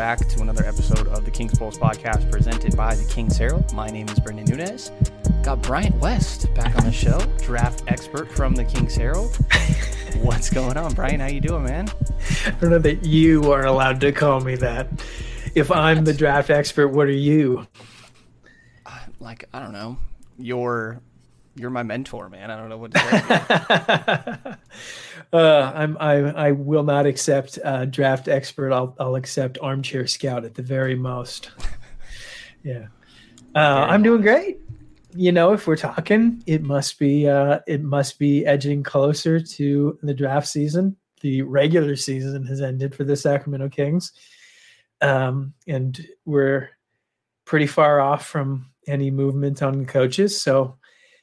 back to another episode of the King's Pulse podcast presented by the King's Herald. My name is Brendan Nunez. Got Bryant West back on the show, draft expert from the King's Herald. What's going on, Brian? How you doing, man? I don't know that you are allowed to call me that. If I'm the draft expert, what are you? Uh, like I don't know. You're you're my mentor, man. I don't know what to say. uh, I'm I I will not accept uh, draft expert. I'll I'll accept armchair scout at the very most. yeah, uh, I'm doing great. You know, if we're talking, it must be uh, it must be edging closer to the draft season. The regular season has ended for the Sacramento Kings, um, and we're pretty far off from any movement on coaches. So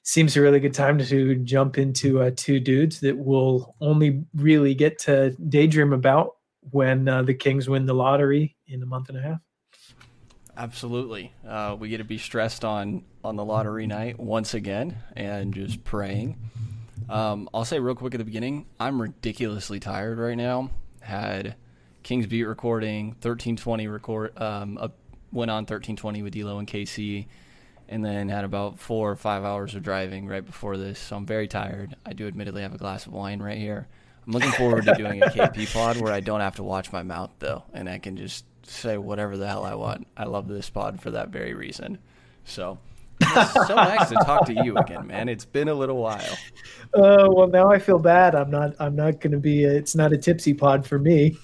seems a really good time to jump into uh, two dudes that we'll only really get to daydream about when uh, the Kings win the lottery in a month and a half. Absolutely, uh, we get to be stressed on on the lottery night once again, and just praying. Um, I'll say real quick at the beginning, I'm ridiculously tired right now. Had Kings beat recording, 1320 record, um, went on 1320 with D'Lo and KC and then had about four or five hours of driving right before this. So I'm very tired. I do admittedly have a glass of wine right here. I'm looking forward to doing a KP pod where I don't have to watch my mouth though, and I can just say whatever the hell I want. I love this pod for that very reason. So. It's so nice to talk to you again, man. It's been a little while. Uh, well, now I feel bad. I'm not. I'm not going to be. A, it's not a tipsy pod for me.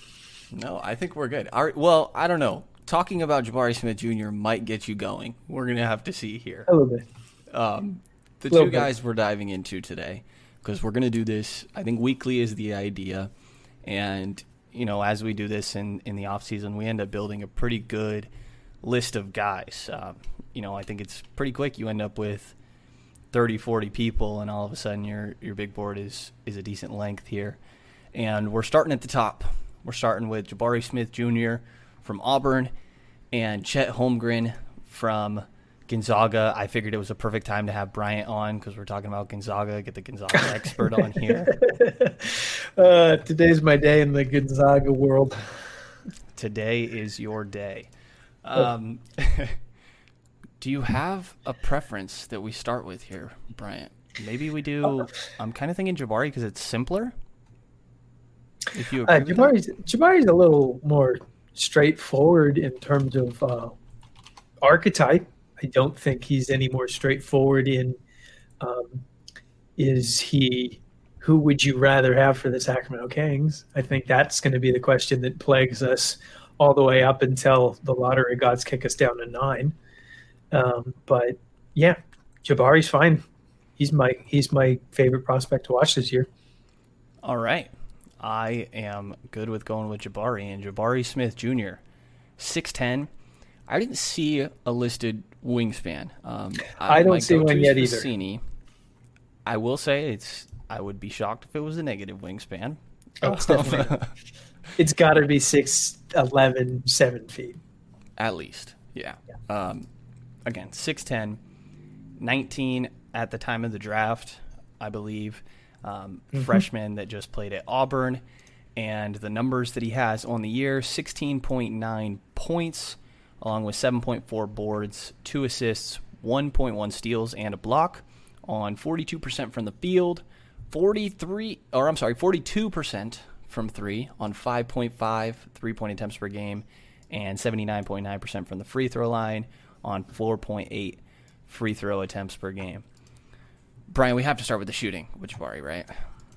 No, I think we're good. All right. Well, I don't know talking about Jabari Smith Jr. might get you going. We're gonna have to see here. A little bit. Um, the two guys we're diving into today, because we're gonna do this. I think weekly is the idea, and you know, as we do this in in the off season, we end up building a pretty good list of guys. Um, you know, I think it's pretty quick. You end up with 30, 40 people, and all of a sudden your your big board is is a decent length here. And we're starting at the top. We're starting with Jabari Smith Jr from Auburn and Chet Holmgren from Gonzaga. I figured it was a perfect time to have Bryant on because we're talking about Gonzaga. Get the Gonzaga expert on here. Uh, today's my day in the Gonzaga world. Today is your day. Um, do you have a preference that we start with here, Bryant? Maybe we do. I'm kind of thinking Jabari because it's simpler. If you uh, Jabari's Jabari's a little more straightforward in terms of uh, archetype. I don't think he's any more straightforward in um, is he who would you rather have for the Sacramento Kings? I think that's going to be the question that plagues us all the way up until the lottery gods kick us down to nine. Um, but yeah, Jabari's fine. He's my he's my favorite prospect to watch this year. All right. I am good with going with Jabari and Jabari Smith Jr. 6'10. I didn't see a listed wingspan. Um, I, I don't see one yet either. I will say it's. I would be shocked if it was a negative wingspan. Oh, it's definitely. it's got to be 6'11", 7 feet. At least, yeah. yeah. Um, again, 6'10", 19 at the time of the draft, I believe um, mm-hmm. freshman that just played at Auburn. And the numbers that he has on the year 16.9 points, along with 7.4 boards, two assists, 1.1 steals, and a block on 42% from the field, 43, or I'm sorry, 42% from three on 5.5 three point attempts per game, and 79.9% from the free throw line on 4.8 free throw attempts per game. Brian, we have to start with the shooting with Jabari, right?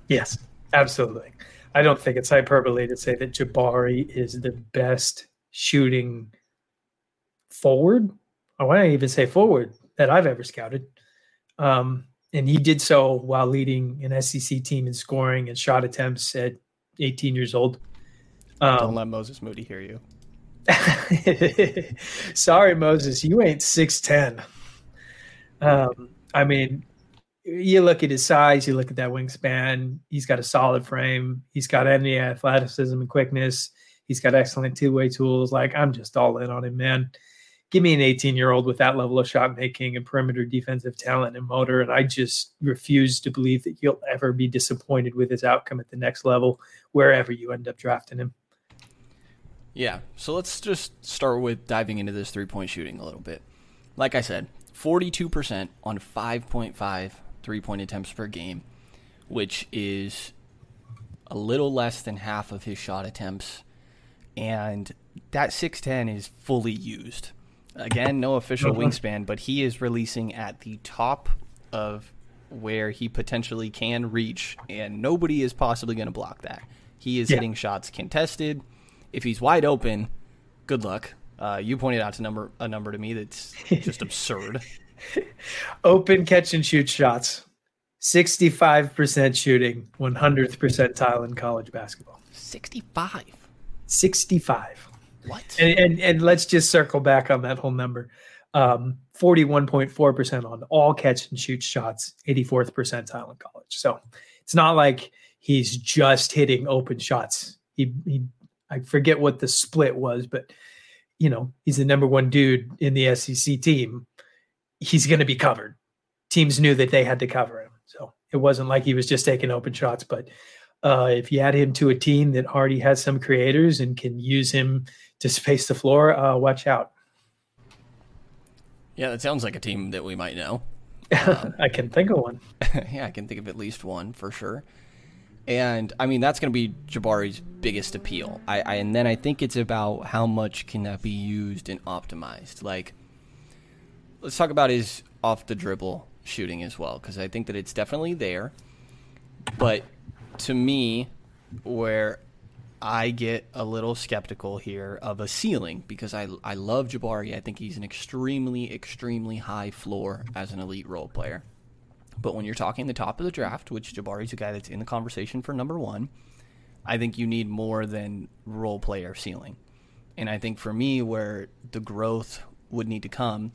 Yes, absolutely. I don't think it's hyperbole to say that Jabari is the best shooting forward. I want to even say forward that I've ever scouted. Um, and he did so while leading an SEC team in scoring and shot attempts at 18 years old. Um, don't let Moses Moody hear you. Sorry, Moses, you ain't 6'10. Um, I mean, you look at his size, you look at that wingspan. He's got a solid frame. He's got any athleticism and quickness. He's got excellent two way tools. Like I'm just all in on him, man. Give me an 18 year old with that level of shot making and perimeter defensive talent and motor, and I just refuse to believe that you'll ever be disappointed with his outcome at the next level, wherever you end up drafting him. Yeah. So let's just start with diving into this three point shooting a little bit. Like I said, 42% on 5.5 three point attempts per game, which is a little less than half of his shot attempts. And that 6'10 is fully used. Again, no official uh-huh. wingspan, but he is releasing at the top of where he potentially can reach, and nobody is possibly going to block that. He is yeah. hitting shots contested. If he's wide open, good luck. Uh, you pointed out to number a number to me that's just absurd. Open catch and shoot shots, sixty-five percent shooting, one hundredth percentile in college basketball. Sixty-five. Sixty-five. What? And, and, and let's just circle back on that whole number. Um, 41.4% on all catch and shoot shots, 84th percentile in college. So it's not like he's just hitting open shots. He, he I forget what the split was, but you know, he's the number one dude in the SEC team. He's going to be covered. Teams knew that they had to cover him. So it wasn't like he was just taking open shots, but uh, if you add him to a team that already has some creators and can use him to space the floor, uh, watch out. Yeah, that sounds like a team that we might know. Um, I can think of one. yeah, I can think of at least one for sure. And I mean, that's going to be Jabari's biggest appeal. I, I, and then I think it's about how much can that be used and optimized. Like, let's talk about his off the dribble shooting as well, because I think that it's definitely there. But to me, where I get a little skeptical here of a ceiling because I, I love Jabari. I think he's an extremely, extremely high floor as an elite role player. But when you're talking the top of the draft, which Jabari's a guy that's in the conversation for number one, I think you need more than role player ceiling. And I think for me, where the growth would need to come,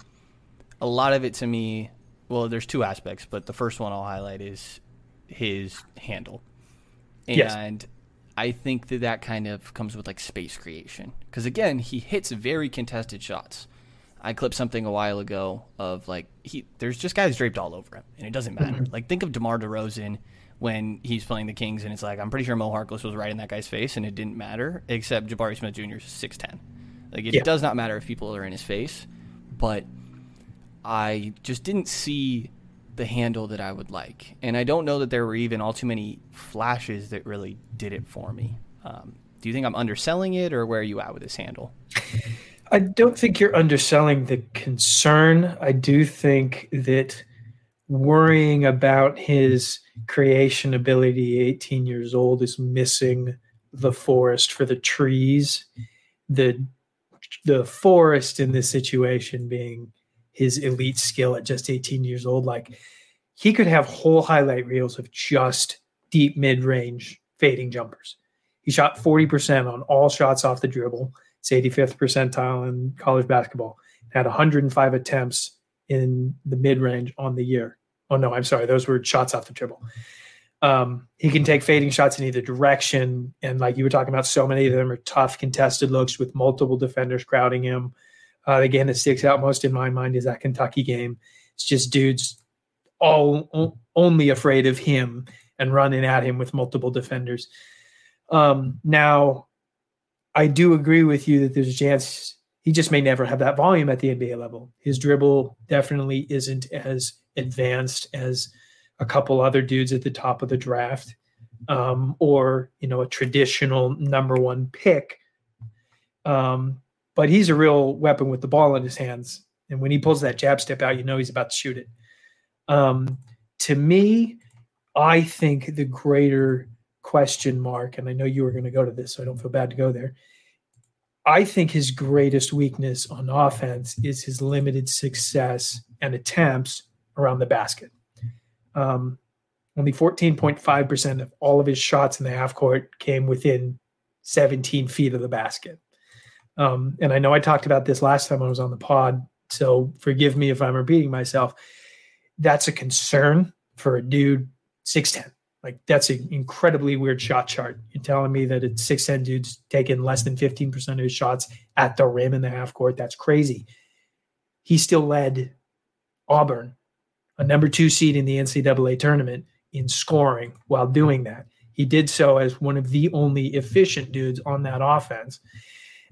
a lot of it to me, well, there's two aspects, but the first one I'll highlight is his handle. And yes. I think that that kind of comes with like space creation. Because again, he hits very contested shots. I clipped something a while ago of like he there's just guys draped all over him, and it doesn't matter. Mm-hmm. like think of DeMar DeRozan when he's playing the Kings, and it's like I'm pretty sure Mo Harkless was right in that guy's face, and it didn't matter. Except Jabari Smith Jr. is six ten. Like it yeah. does not matter if people are in his face, but I just didn't see the handle that I would like, and I don't know that there were even all too many flashes that really did it for me. Um, do you think I'm underselling it, or where are you at with this handle? I don't think you're underselling the concern. I do think that worrying about his creation ability, 18 years old, is missing the forest for the trees. The the forest in this situation being his elite skill at just 18 years old. Like he could have whole highlight reels of just deep mid range fading jumpers. He shot 40% on all shots off the dribble. It's 85th percentile in college basketball. Had 105 attempts in the mid range on the year. Oh no, I'm sorry, those were shots off the dribble. Um, he can take fading shots in either direction, and like you were talking about, so many of them are tough contested looks with multiple defenders crowding him. Uh, the game that sticks out most in my mind is that Kentucky game. It's just dudes all only afraid of him and running at him with multiple defenders. Um, now, I do agree with you that there's a chance he just may never have that volume at the NBA level. His dribble definitely isn't as advanced as a couple other dudes at the top of the draft, um, or you know, a traditional number one pick. Um, but he's a real weapon with the ball in his hands, and when he pulls that jab step out, you know he's about to shoot it. Um, to me, I think the greater question mark, and I know you were going to go to this, so I don't feel bad to go there. I think his greatest weakness on offense is his limited success and attempts around the basket. Um, only 14.5% of all of his shots in the half court came within 17 feet of the basket. Um, and I know I talked about this last time I was on the pod, so forgive me if I'm repeating myself. That's a concern for a dude 6'10. Like that's an incredibly weird shot chart. You're telling me that it's 6'10 dudes taking less than 15% of his shots at the rim in the half court. That's crazy. He still led Auburn, a number two seed in the NCAA tournament, in scoring while doing that. He did so as one of the only efficient dudes on that offense.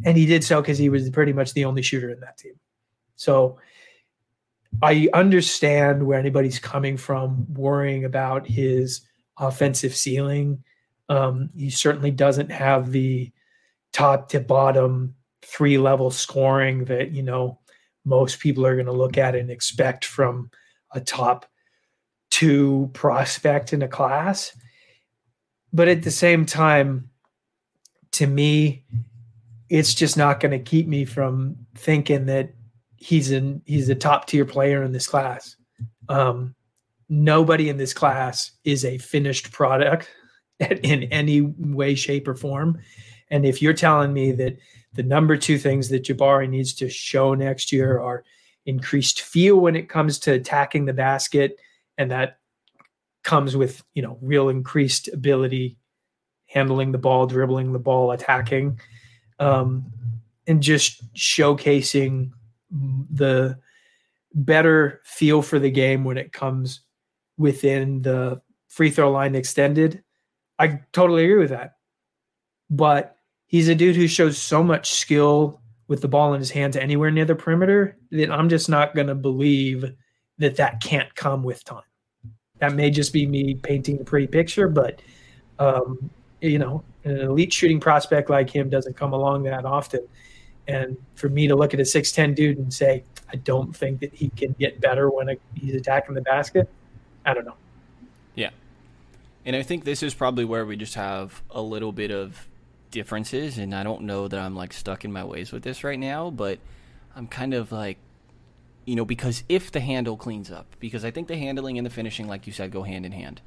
And he did so because he was pretty much the only shooter in that team. So I understand where anybody's coming from, worrying about his offensive ceiling. Um, he certainly doesn't have the top to bottom three level scoring that you know most people are going to look at and expect from a top two prospect in a class. But at the same time, to me, it's just not going to keep me from thinking that he's in he's a top tier player in this class. Um, nobody in this class is a finished product in any way, shape, or form. And if you're telling me that the number two things that Jabari needs to show next year are increased feel when it comes to attacking the basket, and that comes with you know real increased ability handling the ball, dribbling the ball, attacking, um, and just showcasing the better feel for the game when it comes within the free throw line extended. I totally agree with that. But he's a dude who shows so much skill with the ball in his hands anywhere near the perimeter that I'm just not going to believe that that can't come with time. That may just be me painting a pretty picture, but um, you know, an elite shooting prospect like him doesn't come along that often. And for me to look at a 6'10 dude and say, I don't think that he can get better when he's attacking the basket, I don't know. Yeah. And I think this is probably where we just have a little bit of differences. And I don't know that I'm like stuck in my ways with this right now, but I'm kind of like, you know, because if the handle cleans up, because I think the handling and the finishing, like you said, go hand in hand.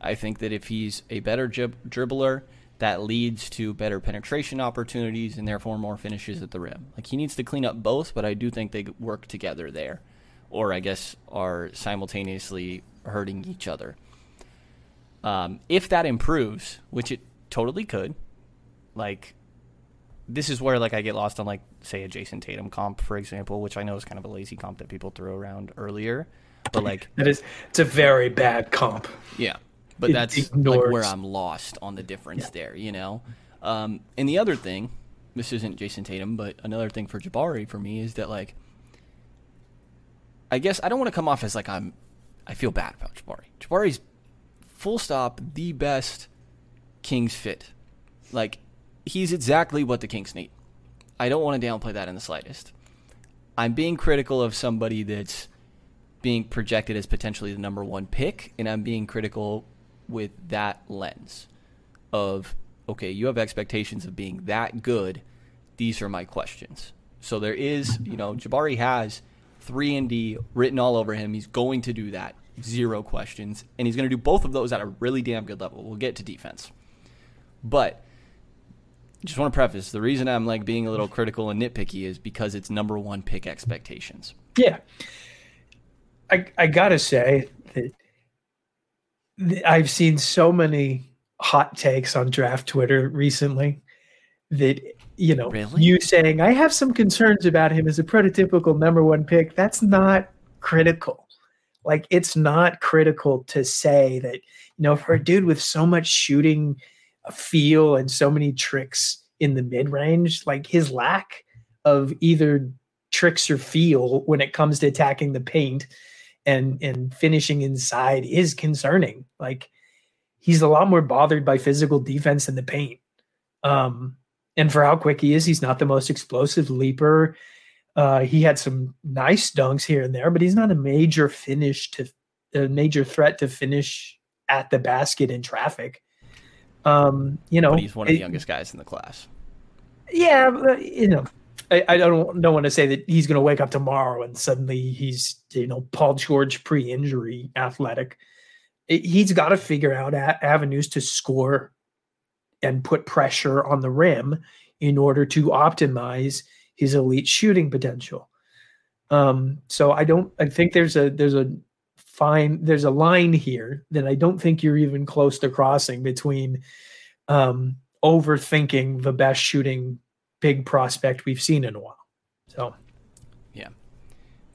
I think that if he's a better drib- dribbler, that leads to better penetration opportunities and therefore more finishes at the rim. Like he needs to clean up both, but I do think they work together there, or I guess are simultaneously hurting each other. Um, if that improves, which it totally could, like this is where like I get lost on like say a Jayson Tatum comp, for example, which I know is kind of a lazy comp that people throw around earlier, but like that is it's a very bad comp. Yeah, but that's like where I'm lost on the difference yeah. there, you know. Um, and the other thing, this isn't Jayson Tatum, but another thing for Jabari for me is that like, I guess I don't want to come off as like I'm, I feel bad about Jabari. Jabari's full stop the best Kings fit. Like, he's exactly what the Kings need. I don't want to downplay that in the slightest. I'm being critical of somebody that's being projected as potentially the number one pick, and I'm being critical with that lens of okay, you have expectations of being that good. These are my questions. So there is, you know, Jabari has three and D written all over him. He's going to do that, zero questions, and he's going to do both of those at a really damn good level. We'll get to defense, but just want to preface the reason I'm like being a little critical and nitpicky is because it's number one pick expectations. Yeah, I I gotta say that I've seen so many hot takes on draft Twitter recently that you know really? you saying I have some concerns about him as a prototypical number one pick. That's not critical. Like it's not critical to say that you know for a dude with so much shooting uh, feel and so many tricks in the mid range, like his lack of either tricks or feel when it comes to attacking the paint and and finishing inside is concerning. Like he's a lot more bothered by physical defense in the paint. Um, and for how quick he is, he's not the most explosive leaper. Uh, he had some nice dunks here and there, but he's not a major finish to a major threat to finish at the basket in traffic. Um, you know, but he's one of the youngest guys in the class. Yeah, you know, I, I don't don't want to say that he's going to wake up tomorrow and suddenly he's you know Paul George pre-injury athletic. He's got to figure out a- avenues to score and put pressure on the rim in order to optimize his elite shooting potential. Um, so I don't. I think there's a there's a fine there's a line here that I don't think you're even close to crossing between um, overthinking the best shooting big prospect we've seen in a while. So, yeah.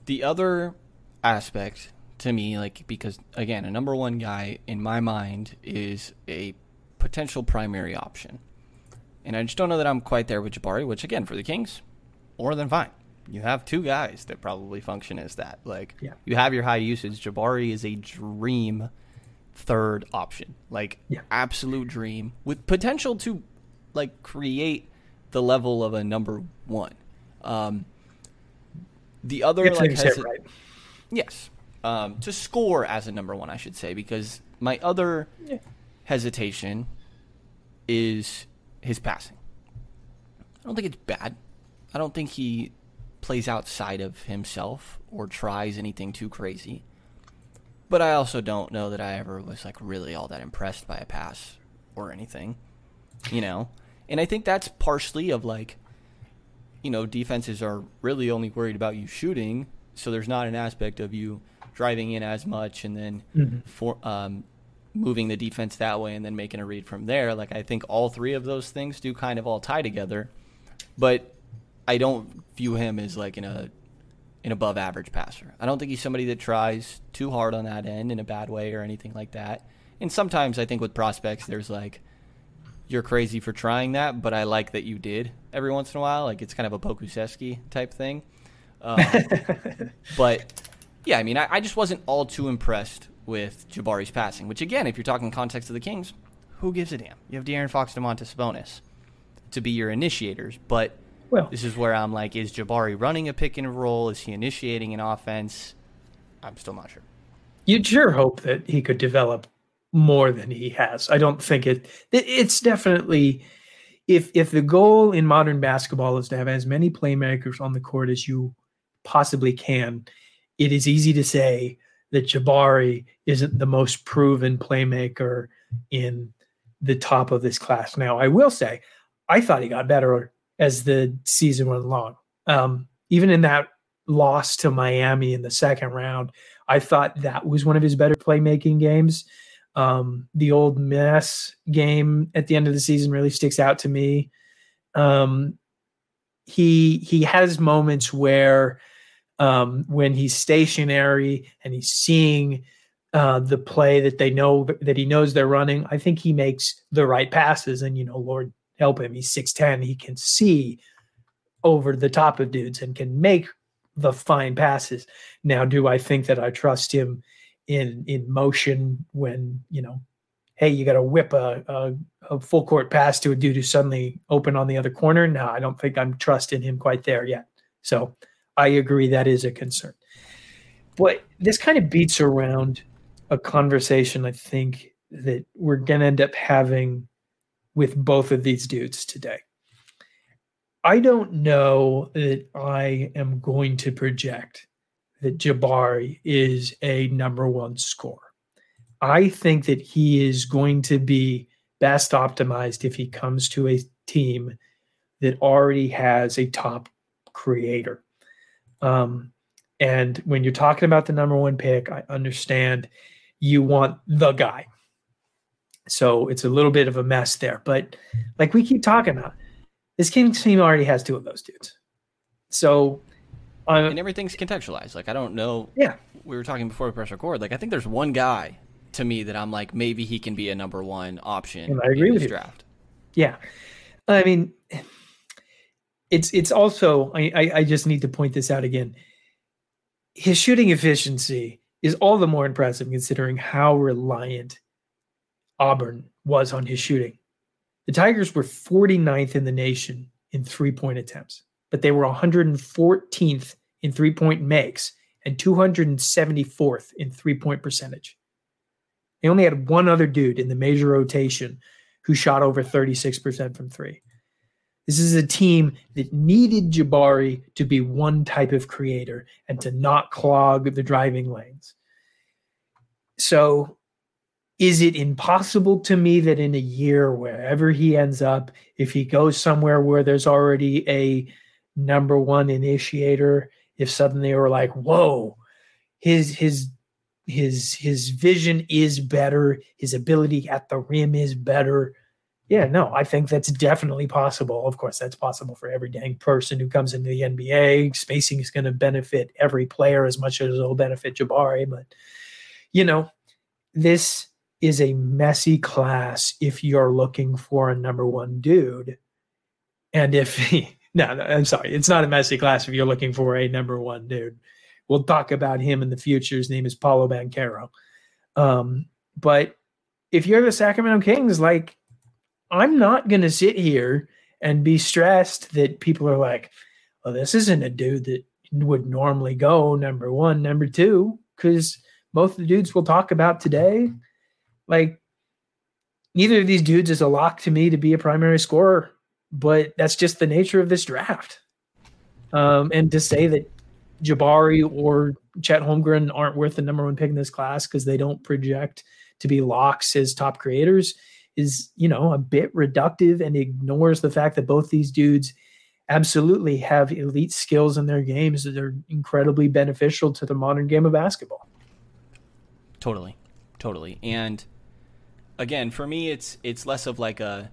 The other aspect to me, like, because again, a number one guy in my mind is a potential primary option. And I just don't know that I'm quite there with Jabari, which again for the Kings, more than fine. You have two guys that probably function as that. Like yeah. you have your high usage. Jabari is a dream third option. Like yeah. absolute dream with potential to like create the level of a number one. Um, the other like hesi- right. yes, um, to score as a number one, I should say, because my other yeah. hesitation is his passing. I don't think it's bad. I don't think he plays outside of himself or tries anything too crazy. But I also don't know that I ever was like really all that impressed by a pass or anything. You know? And I think that's partially of like you know, defenses are really only worried about you shooting, so there's not an aspect of you driving in as much and then mm-hmm. for um, moving the defense that way and then making a read from there. Like I think all three of those things do kind of all tie together, but I don't view him as like in a an above average passer. I don't think he's somebody that tries too hard on that end in a bad way or anything like that. And sometimes I think with prospects, there's like you're crazy for trying that, but I like that you did every once in a while. Like it's kind of a Pokusevski type thing. Um, but yeah, I mean, I, I, just wasn't all too impressed with Jabari's passing. Which again, if you're talking context of the Kings, who gives a damn? You have De'Aaron Fox, Domantas Sabonis to be your initiators, but well, this is where I'm like, is Jabari running a pick and roll? Is he initiating an offense? I'm still not sure. You'd sure hope that he could develop more than he has. I don't think it, it it's definitely if if the goal in modern basketball is to have as many playmakers on the court as you possibly can, it is easy to say that Jabari isn't the most proven playmaker in the top of this class. Now, I will say, I thought he got better as the season went along. Um, even in that loss to Miami in the second round, I thought that was one of his better playmaking games. Um, the Ole Miss game at the end of the season really sticks out to me. Um, he he has moments where um, when he's stationary and he's seeing uh, the play that they know that he knows they're running. I think he makes the right passes, and you know, Lord help him, he's six ten. He can see over the top of dudes and can make the fine passes. Now, do I think that I trust him in in motion when you know hey you got to whip a, a, a, full court pass to a dude who's suddenly open on the other corner. No i don't think i'm trusting him quite there yet. So i agree that is a concern. But this kind of beats around a conversation i think that we're going to end up having with both of these dudes today. I don't know that i am going to project that Jabari is a number one scorer. I think that he is going to be best optimized if he comes to a team that already has a top creator. Um, and when you're talking about the number one pick, I understand you want the guy. So it's a little bit of a mess there. But like we keep talking about, this Kings team already has two of those dudes. So uh, and everything's contextualized. Like I don't know. Yeah. We were talking before we press record. Like I think there's one guy to me that I'm like maybe he can be a number one option. I agree with you. Draft. Yeah, I mean, it's it's also I, I I just need to point this out again. His shooting efficiency is all the more impressive considering how reliant Auburn was on his shooting. The Tigers were 49th in the nation in three point attempts but they were 114th in three point makes and 274th in three point percentage. They only had one other dude in the major rotation who shot over 36% from three. This is a team that needed Jabari to be one type of creator and to not clog the driving lanes. So, is it impossible to me that in a year, wherever he ends up, if he goes somewhere where there's already a number one initiator if suddenly they were like whoa his his his his vision is better. His ability at the rim is better. Yeah no i think that's definitely possible. Of course that's possible for every dang person who comes into the nba spacing is going to benefit every player as much as it'll benefit jabari but you know this is a messy class if you're looking for a number one dude. And if he, no, no, I'm sorry, it's not a messy class if you're looking for a number one dude. We'll talk about him in the future. His name is Paolo Banchero. Um, but if you're the Sacramento Kings, like, I'm not going to sit here and be stressed that people are like, well, this isn't a dude that would normally go number one, number two, because both the dudes we'll talk about today, like, neither of these dudes is a lock to me to be a primary scorer, but that's just the nature of this draft. Um, and to say that Jabari or Chet Holmgren aren't worth the number one pick in this class because they don't project to be locks as top creators is, you know, a bit reductive and ignores the fact that both these dudes absolutely have elite skills in their games that are incredibly beneficial to the modern game of basketball. Totally. Totally. And again, for me it's it's less of like a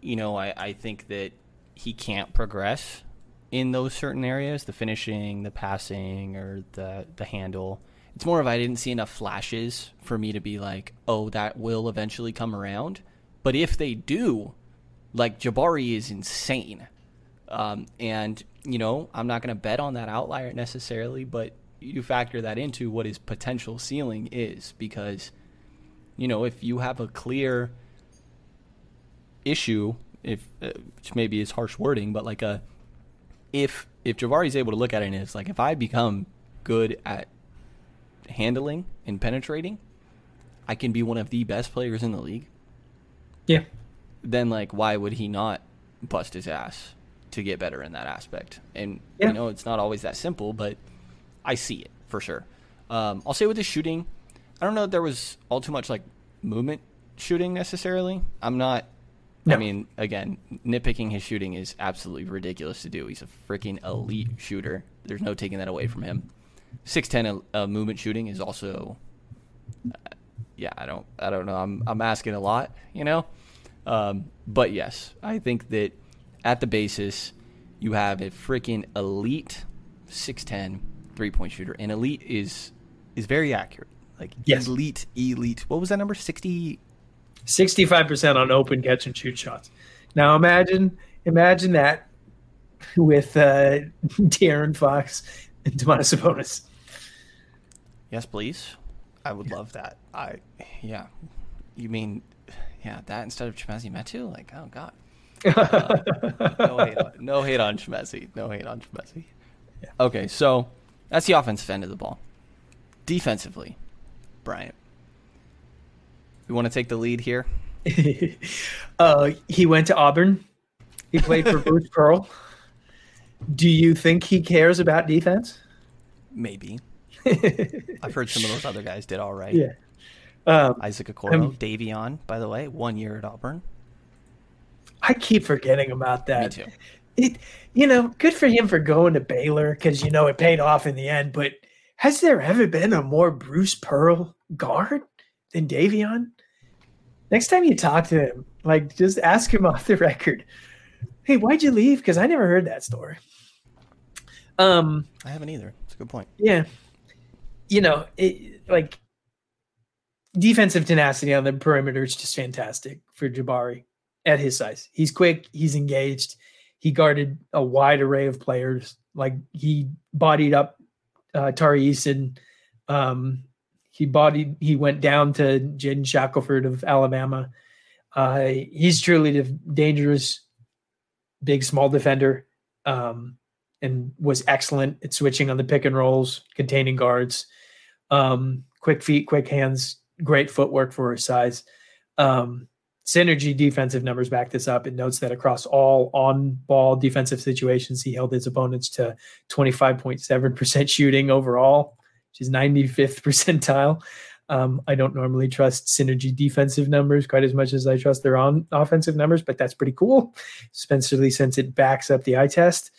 you know, I, I think that he can't progress in those certain areas, the finishing, the passing, or the the handle. It's more of I didn't see enough flashes for me to be like, oh, that will eventually come around. But if they do, like Jabari is insane. Um, and you know, I'm not going to bet on that outlier necessarily, but you factor that into what his potential ceiling is because you know, if you have a clear issue, if uh, which maybe is harsh wording, but like a if if Jabari's able to look at it and it's like if I become good at handling and penetrating, I can be one of the best players in the league. Yeah. Then like why would he not bust his ass to get better in that aspect? And yeah. you know, it's not always that simple, but I see it for sure. Um, I'll say with the shooting, I don't know if there was all too much like movement shooting necessarily. I'm not no. I mean, again, nitpicking his shooting is absolutely ridiculous to do. He's a freaking elite shooter. There's no taking that away from him. Six ten uh, movement shooting is also, uh, yeah, I don't, I don't know. I'm, I'm asking a lot, you know, um, but yes, I think that at the basis, you have a freaking elite 6'10 three point shooter, and elite is is very accurate. Like yes. elite, elite. What was that number? Sixty 65% on open catch and shoot shots. Now imagine imagine that with uh De'Aaron Fox and Domantas Sabonis. Yes, please. I would love that. I yeah. You mean yeah, that instead of Chimezie Metu? Like, oh god. Uh, no hate on no hate on Chimezie. No hate on Chimezie. Yeah. Okay, so that's the offensive end of the ball. Defensively, Bryant. We want to take the lead here. uh, he went to Auburn. He played for Bruce Pearl. Do you think he cares about defense? Maybe. I've heard some of those other guys did all right. Yeah. Um, Isaac Okoro, um, Davion, by the way, one year at Auburn. I keep forgetting about that. Me too. It, you know, good for him for going to Baylor because you know it paid off in the end. But has there ever been a more Bruce Pearl guard than Davion? Next time you talk to him, like just ask him off the record. Hey, why'd you leave? Because I never heard that story. Um, I haven't either. It's a good point. Yeah, you know, it, like defensive tenacity on the perimeter is just fantastic for Jabari at his size. He's quick. He's engaged. He guarded a wide array of players. Like he bodied up uh, Tari Eason um, he bodied. He went down to Jaden Shackelford of Alabama. Uh, he's truly a dangerous, big, small defender, um, and was excellent at switching on the pick and rolls, containing guards. Um, quick feet, quick hands, great footwork for his size. Um, synergy defensive numbers back this up. It notes that across all on ball defensive situations, he held his opponents to 25.7% shooting overall is 95th percentile. Um, I don't normally trust synergy defensive numbers quite as much as I trust their on offensive numbers, but that's pretty cool. Lee since it backs up the eye test.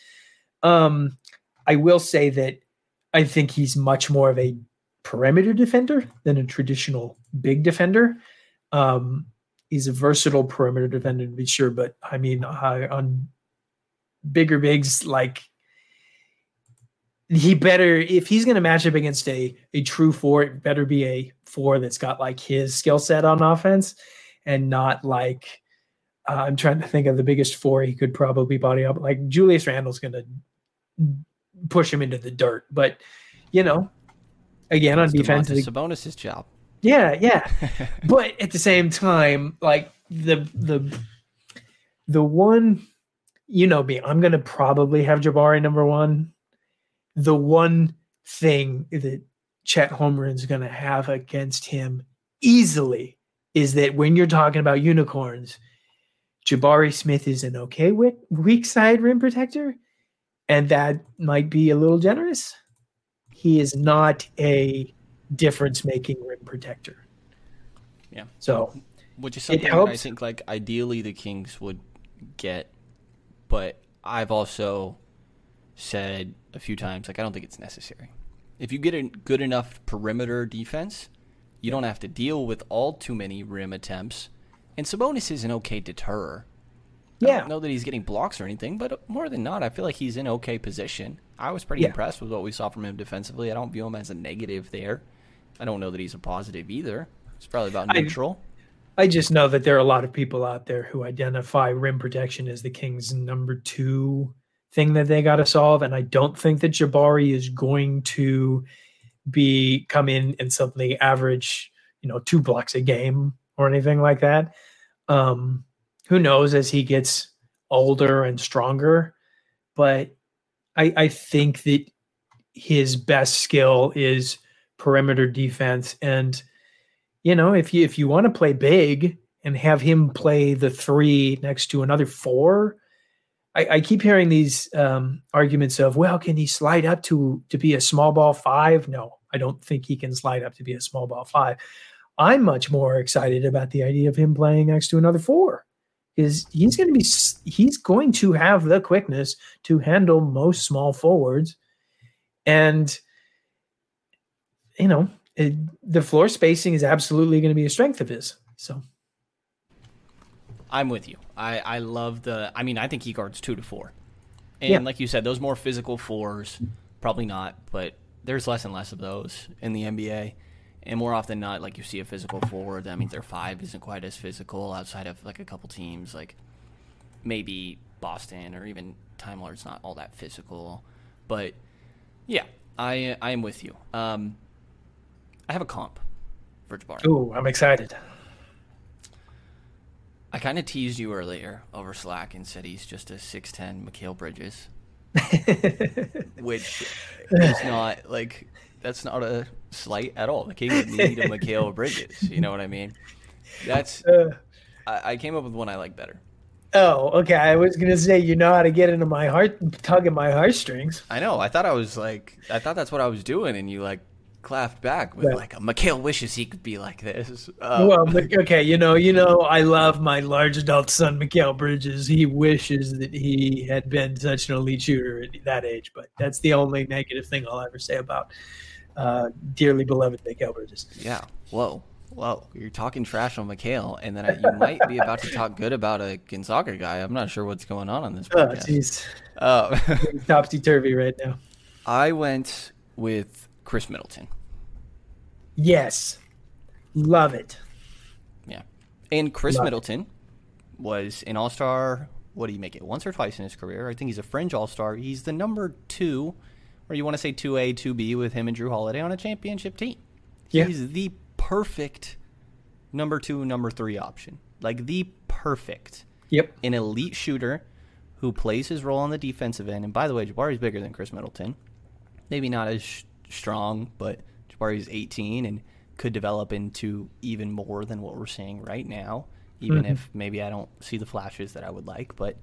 Um, I will say that I think he's much more of a perimeter defender than a traditional big defender. Um, he's a versatile perimeter defender to be sure, but I mean, uh, on bigger bigs like he better if he's going to match up against a a true four, it better be a four that's got like his skill set on offense, and not like uh, I'm trying to think of the biggest four he could probably body up. Like Julius Randle's going to push him into the dirt, but you know, again on defense, the Sabonis's job. Yeah, yeah, but at the same time, like the the the one, you know me, I'm going to probably have Jabari number one. The one thing that Chet Holmgren's going to have against him easily is that when you're talking about unicorns, Jabari Smith is an okay weak, weak side rim protector, and that might be a little generous. He is not a difference making rim protector. Yeah. So, which is something I think like ideally the Kings would get, but I've also said a few times like I don't think it's necessary. If you get a good enough perimeter defense, you don't have to deal with all too many rim attempts. And Sabonis is an okay deterrer. Yeah. I don't know that he's getting blocks or anything, but more than not, I feel like he's in okay position. I was pretty yeah. impressed with what we saw from him defensively. I don't view him as a negative there. I don't know that he's a positive either. It's probably about neutral. I, I just know that there are a lot of people out there who identify rim protection as the Kings' number two thing that they got to solve. And I don't think that Jabari is going to be come in and suddenly average, you know, two blocks a game or anything like that. Um, who knows as he gets older and stronger, but I, I think that his best skill is perimeter defense. And, you know, if you if you want to play big and have him play the three next to another four, I, I keep hearing these um, arguments of, well, can he slide up to to be a small ball five? No, I don't think he can slide up to be a small ball five. I'm much more excited about the idea of him playing next to another four because he's going to be he's going to have the quickness to handle most small forwards and you know it, the floor spacing is absolutely going to be a strength of his so I'm with you. I, I love the. I mean, I think he guards two to four, and yeah. like you said, those more physical fours, probably not, but there's less and less of those in the NBA, and more often not, like you see a physical forward. I mean, their five isn't quite as physical outside of like a couple teams, like maybe Boston or even Time Lord's not all that physical, but yeah, I I am with you. Um, I have a comp for Jabari. Ooh, I'm excited. I kind of teased you earlier over Slack and said he's just a 6'10 Mikal Bridges. which is not like that's not a slight at all. The Kings need a Mikal Bridges. You know what I mean? That's uh, I, I, came up with one I like better. Oh, okay. I was gonna say you know how to get into my heart, tug at my heartstrings. I know. I thought I was like, I thought that's what I was doing, and you like clapped back with like, Mikal wishes he could be like this. Um, well, okay, you know, you know, I love my large adult son, Mikal Bridges. He wishes that he had been such an elite shooter at that age, but that's the only negative thing I'll ever say about uh, dearly beloved Mikal Bridges. Yeah. Whoa. Whoa, you're talking trash on Mikal, and then you might be about to talk good about a Gonzaga guy. I'm not sure what's going on on this oh, podcast. Oh, jeez. Uh, Topsy turvy right now. I went with Khris Middleton. Yes. Love it. Yeah. And Khris Love Middleton it. was an all star. What do you make it? Once or twice in his career. I think he's a fringe all star. He's the number two, or you want to say 2A, 2B with him and Jrue Holiday on a championship team. Yeah. He's the perfect number two, number three option. Like the perfect. Yep. An elite shooter who plays his role on the defensive end. And by the way, Jabari's bigger than Khris Middleton. Maybe not as strong, but Jabari's 18 and could develop into even more than what we're seeing right now, even mm-hmm. if maybe I don't see the flashes that I would like. But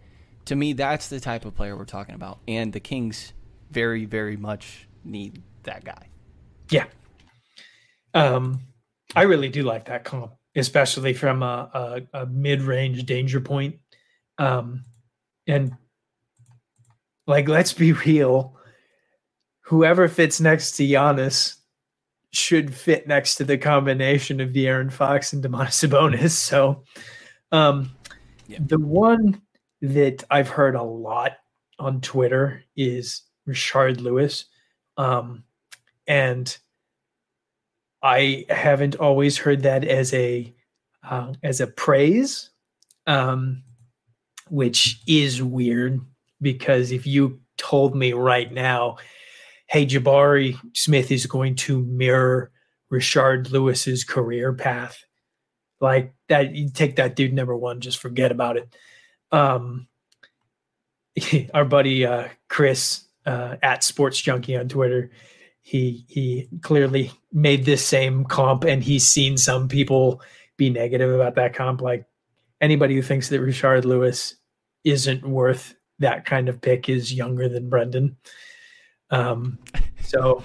to me, that's the type of player we're talking about. And the Kings very, very much need that guy. Yeah. Um, I really do like that comp, especially from a, a, a mid range danger point. Um, and like, let's be real whoever fits next to Giannis should fit next to the combination of De'Aaron Fox and Domantas Sabonis. So, um, yeah. the one that I've heard a lot on Twitter is Rashard Lewis, um, and I haven't always heard that as a uh, as a praise. Um, which is weird because if you told me right now, hey, Jabari Smith is going to mirror Rashard Lewis's career path, like that, you take that dude number one, just forget about it. Um, our buddy uh, Chris uh, at Sports Junkie on Twitter, he he clearly made this same comp, and he's seen some people be negative about that comp. Like anybody who thinks that Rashard Lewis isn't worth that kind of pick is younger than Brendan. Um, so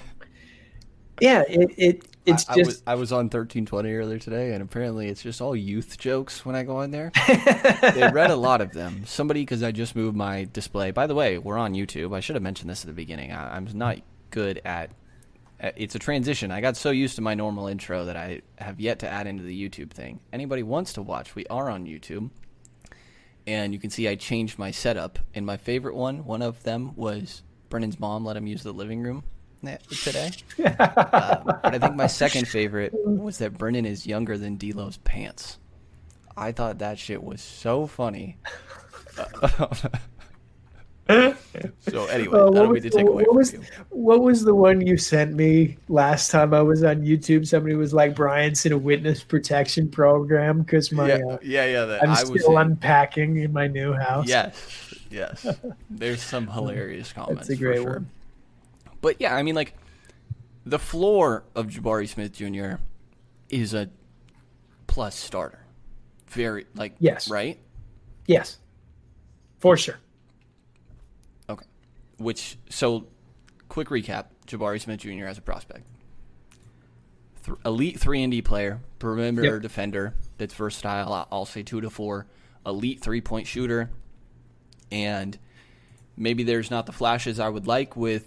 yeah, it, it it's I, just I was, I was on thirteen twenty earlier today, and apparently it's just all youth jokes when I go on there. they read a lot of them. Somebody, because I just moved my display. By the way, we're on YouTube. I should have mentioned this at the beginning. I, I'm not good at. It's a transition. I got so used to my normal intro that I have yet to add into the YouTube thing. Anybody wants to watch? We are on YouTube, and you can see I changed my setup. And my favorite one, one of them was Brennan's mom let him use the living room today. um, but I think my second favorite was that Brennan is younger than D'Lo's pants. I thought that shit was so funny. so anyway, uh, that'll be the takeaway. What was, what was the one you sent me last time I was on YouTube? Somebody was like, "Brian's in a witness protection program because my yeah uh, yeah, yeah that I'm I still unpacking in my new house." Yes, yes. There's some hilarious comments. That's a great sure. one. But yeah, I mean, like the floor of Jabari Smith Jr. is a plus starter. Very like yes, right? Yes, for sure. Okay. Which so, quick recap: Jabari Smith Jr. as a prospect, Th- elite three and D player, perimeter yep. defender that's versatile. I'll say two to four, elite three point shooter, and maybe there's not the flashes I would like with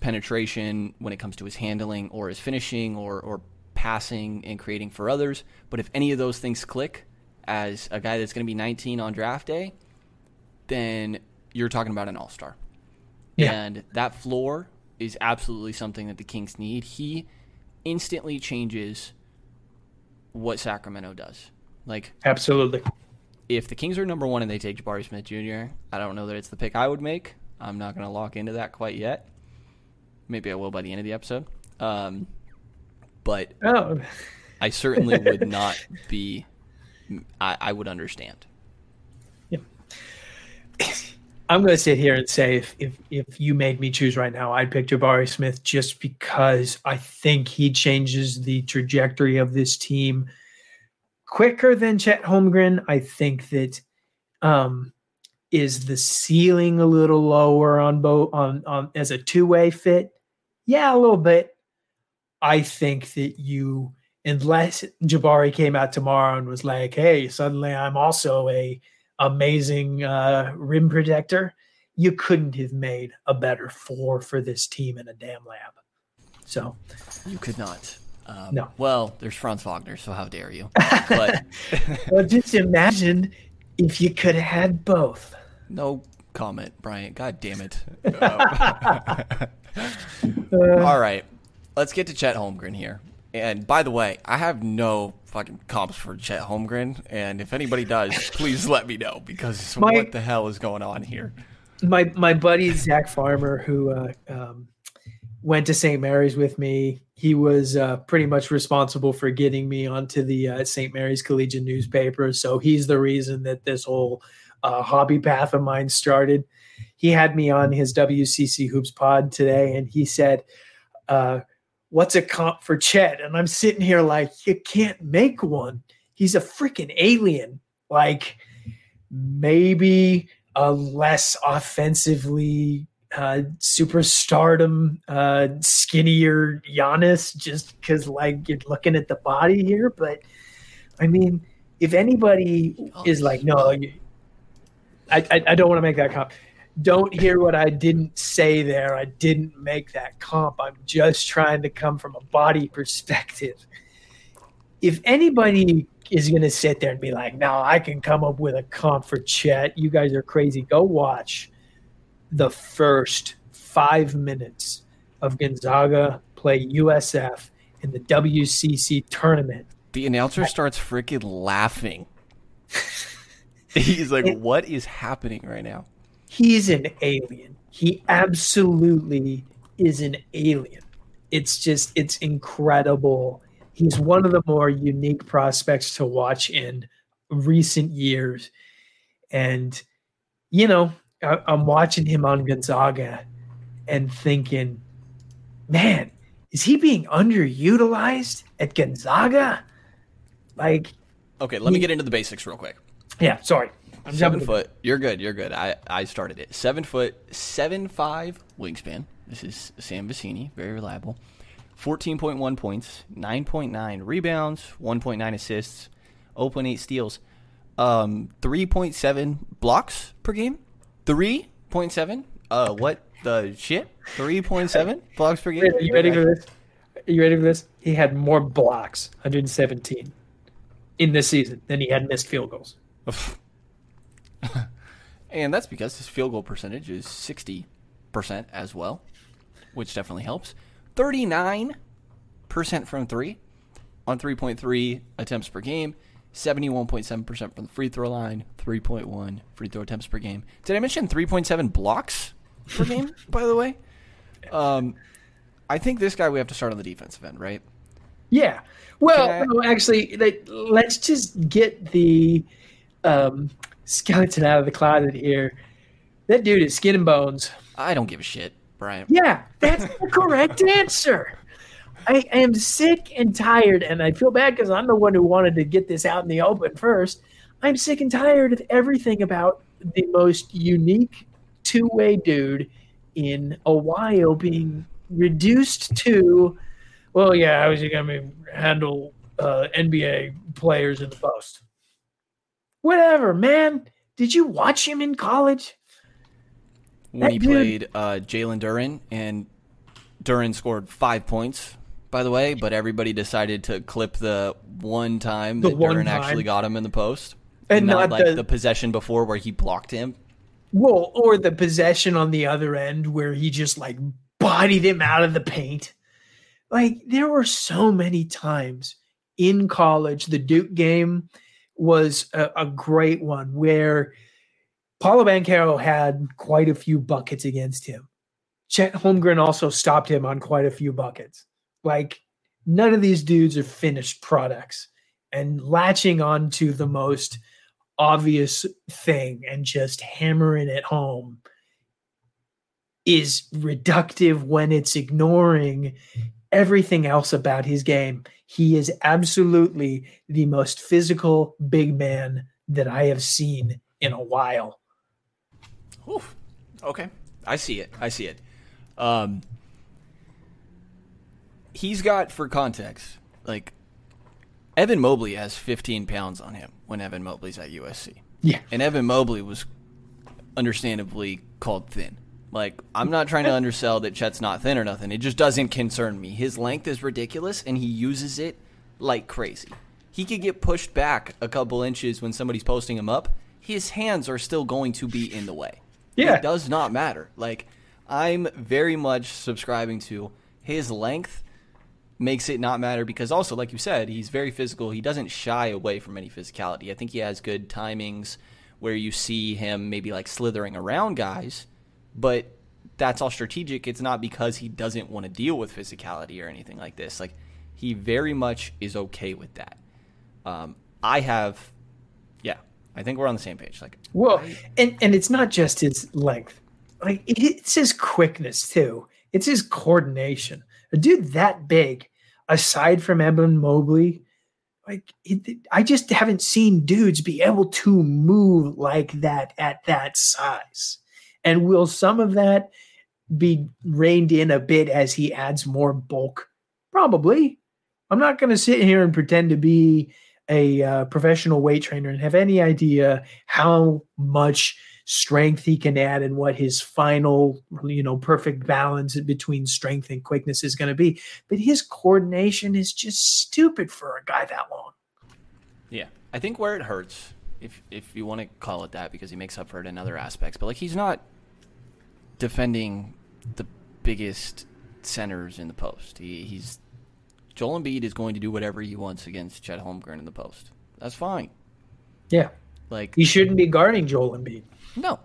penetration when it comes to his handling or his finishing or, or passing and creating for others. But if any of those things click as a guy that's going to be 19 on draft day, then you're talking about an all star. Yeah. And that floor is absolutely something that the Kings need. He instantly changes what Sacramento does. Like, absolutely. If the Kings are number one and they take Jabari Smith Jr., I don't know that it's the pick I would make. I'm not going to lock into that quite yet. Maybe I will by the end of the episode. Um, but oh. I certainly would not be. I, I would understand. Yeah. I'm going to sit here and say if, if if you made me choose right now, I'd pick Jabari Smith just because I think he changes the trajectory of this team quicker than Chet Holmgren. I think that um, is the ceiling a little lower on both on on as a two way fit. Yeah, a little bit. I think that you, unless Jabari came out tomorrow and was like, "Hey, suddenly I'm also a amazing uh, rim protector," you couldn't have made a better four for this team in a damn lab. So, you could not. Um, no. Well, there's Franz Wagner, so how dare you? But well, just imagine if you could have had both. No comment, Bryant. God damn it. Uh, all right, let's get to Chet Holmgren here. And by the way, I have no fucking comps for Chet Holmgren, and if anybody does, please let me know because my, what the hell is going on here? My my buddy Zach Farmer, who uh, um, went to St. Mary's with me, he was uh, pretty much responsible for getting me onto the uh, St. Mary's Collegian newspaper. So he's the reason that this whole uh, hobby path of mine started he had me on his WCC Hoops pod today, and he said, uh, "What's a comp for Chet?" And I'm sitting here like, you can't make one. He's a freaking alien. Like maybe a less offensively uh, superstardom, uh, skinnier Giannis, just because like you're looking at the body here. But I mean, if anybody oh, is like, no, I, I, I don't want to make that comp don't hear what I didn't say there. I didn't make that comp. I'm just trying to come from a body perspective. If anybody is going to sit there and be like, no, I can come up with a comp for Chet, you guys are crazy. Go watch the first five minutes of Gonzaga play USF in the WCC tournament. The announcer starts freaking laughing. He's like, it, what is happening right now? He's an alien. He absolutely is an alien. It's just, it's incredible. He's one of the more unique prospects to watch in recent years. And, you know, I, I'm watching him on Gonzaga and thinking, man, is he being underutilized at Gonzaga? Like, okay, let he, me get into the basics real quick. Yeah, sorry. I'm seven foot. You're good. You're good. I, I started it. Seven foot, seven five wingspan. This is Sam Vecenie, very reliable. 14.1 points, 9.9 rebounds, 1.9 assists, 0.8 steals, um, 3.7 blocks per game. 3.7. Uh, what the shit? 3.7 blocks per game. Are you ready for this? Are you ready for this? He had more blocks, 117, in this season than he had missed field goals. and that's because his field goal percentage is 60% as well, which definitely helps. 39% from three on 3.3 attempts per game, 71.7% from the free throw line, 3.1 free throw attempts per game. Did I mention 3.7 blocks per game, by the way? Um, I think this guy we have to start on the defensive end, right? Yeah. Well, I, no, actually, let's just get the um, skeleton out of the closet here. That dude is skin and bones. I don't give a shit, Brian. Yeah, that's the correct answer. I am sick and tired, and I feel bad because I'm the one who wanted to get this out in the open first. I'm sick and tired of everything about the most unique two way dude in Ohio being reduced to, well, yeah, how is he going to handle uh, NBA players in the post? Whatever, man. Did you watch him in college? When that he dude... played uh, Jalen Duren, and Duren scored five points, by the way, but everybody decided to clip the one time the that Duren time. actually got him in the post. And, not, not, like the... the possession before where he blocked him. Well, or the possession on the other end where he just like bodied him out of the paint. Like there were so many times in college, the Duke game was a, a great one where Paolo Banchero had quite a few buckets against him. Chet Holmgren also stopped him on quite a few buckets. Like none of these dudes are finished products. And latching on to the most obvious thing and just hammering it home is reductive when it's ignoring everything else about his game. He is absolutely the most physical big man that I have seen in a while. Oof. Okay. I see it. I see it. Um, he's got, for context, like Evan Mobley has 15 pounds on him when Evan Mobley's at USC. Yeah. And Evan Mobley was understandably called thin. Like, I'm not trying to undersell that Chet's not thin or nothing. It just doesn't concern me. His length is ridiculous, and he uses it like crazy. He could get pushed back a couple inches when somebody's posting him up. His hands are still going to be in the way. Yeah. It does not matter. Like, I'm very much subscribing to his length makes it not matter because also, like you said, he's very physical. He doesn't shy away from any physicality. I think he has good timings where you see him maybe like slithering around guys but that's all strategic. It's not because he doesn't want to deal with physicality or anything like this. Like he very much is okay with that. Um, I have, yeah, I think we're on the same page. Like, well, I, and and it's not just his length, like it's his quickness too. It's his coordination. A dude that big, aside from Evan Mobley, like it, I just haven't seen dudes be able to move like that at that size. And will some of that be reined in a bit as he adds more bulk? Probably. I'm not going to sit here and pretend to be a uh, professional weight trainer and have any idea how much strength he can add and what his final, you know, perfect balance between strength and quickness is going to be. But his coordination is just stupid for a guy that long. Yeah. I think where it hurts, if if you want to call it that, because he makes up for it in other aspects, but like he's not defending the biggest centers in the post. He, he's Joel Embiid is going to do whatever he wants against Chet Holmgren in the post. That's fine. Yeah. Like he shouldn't be guarding Joel Embiid. No.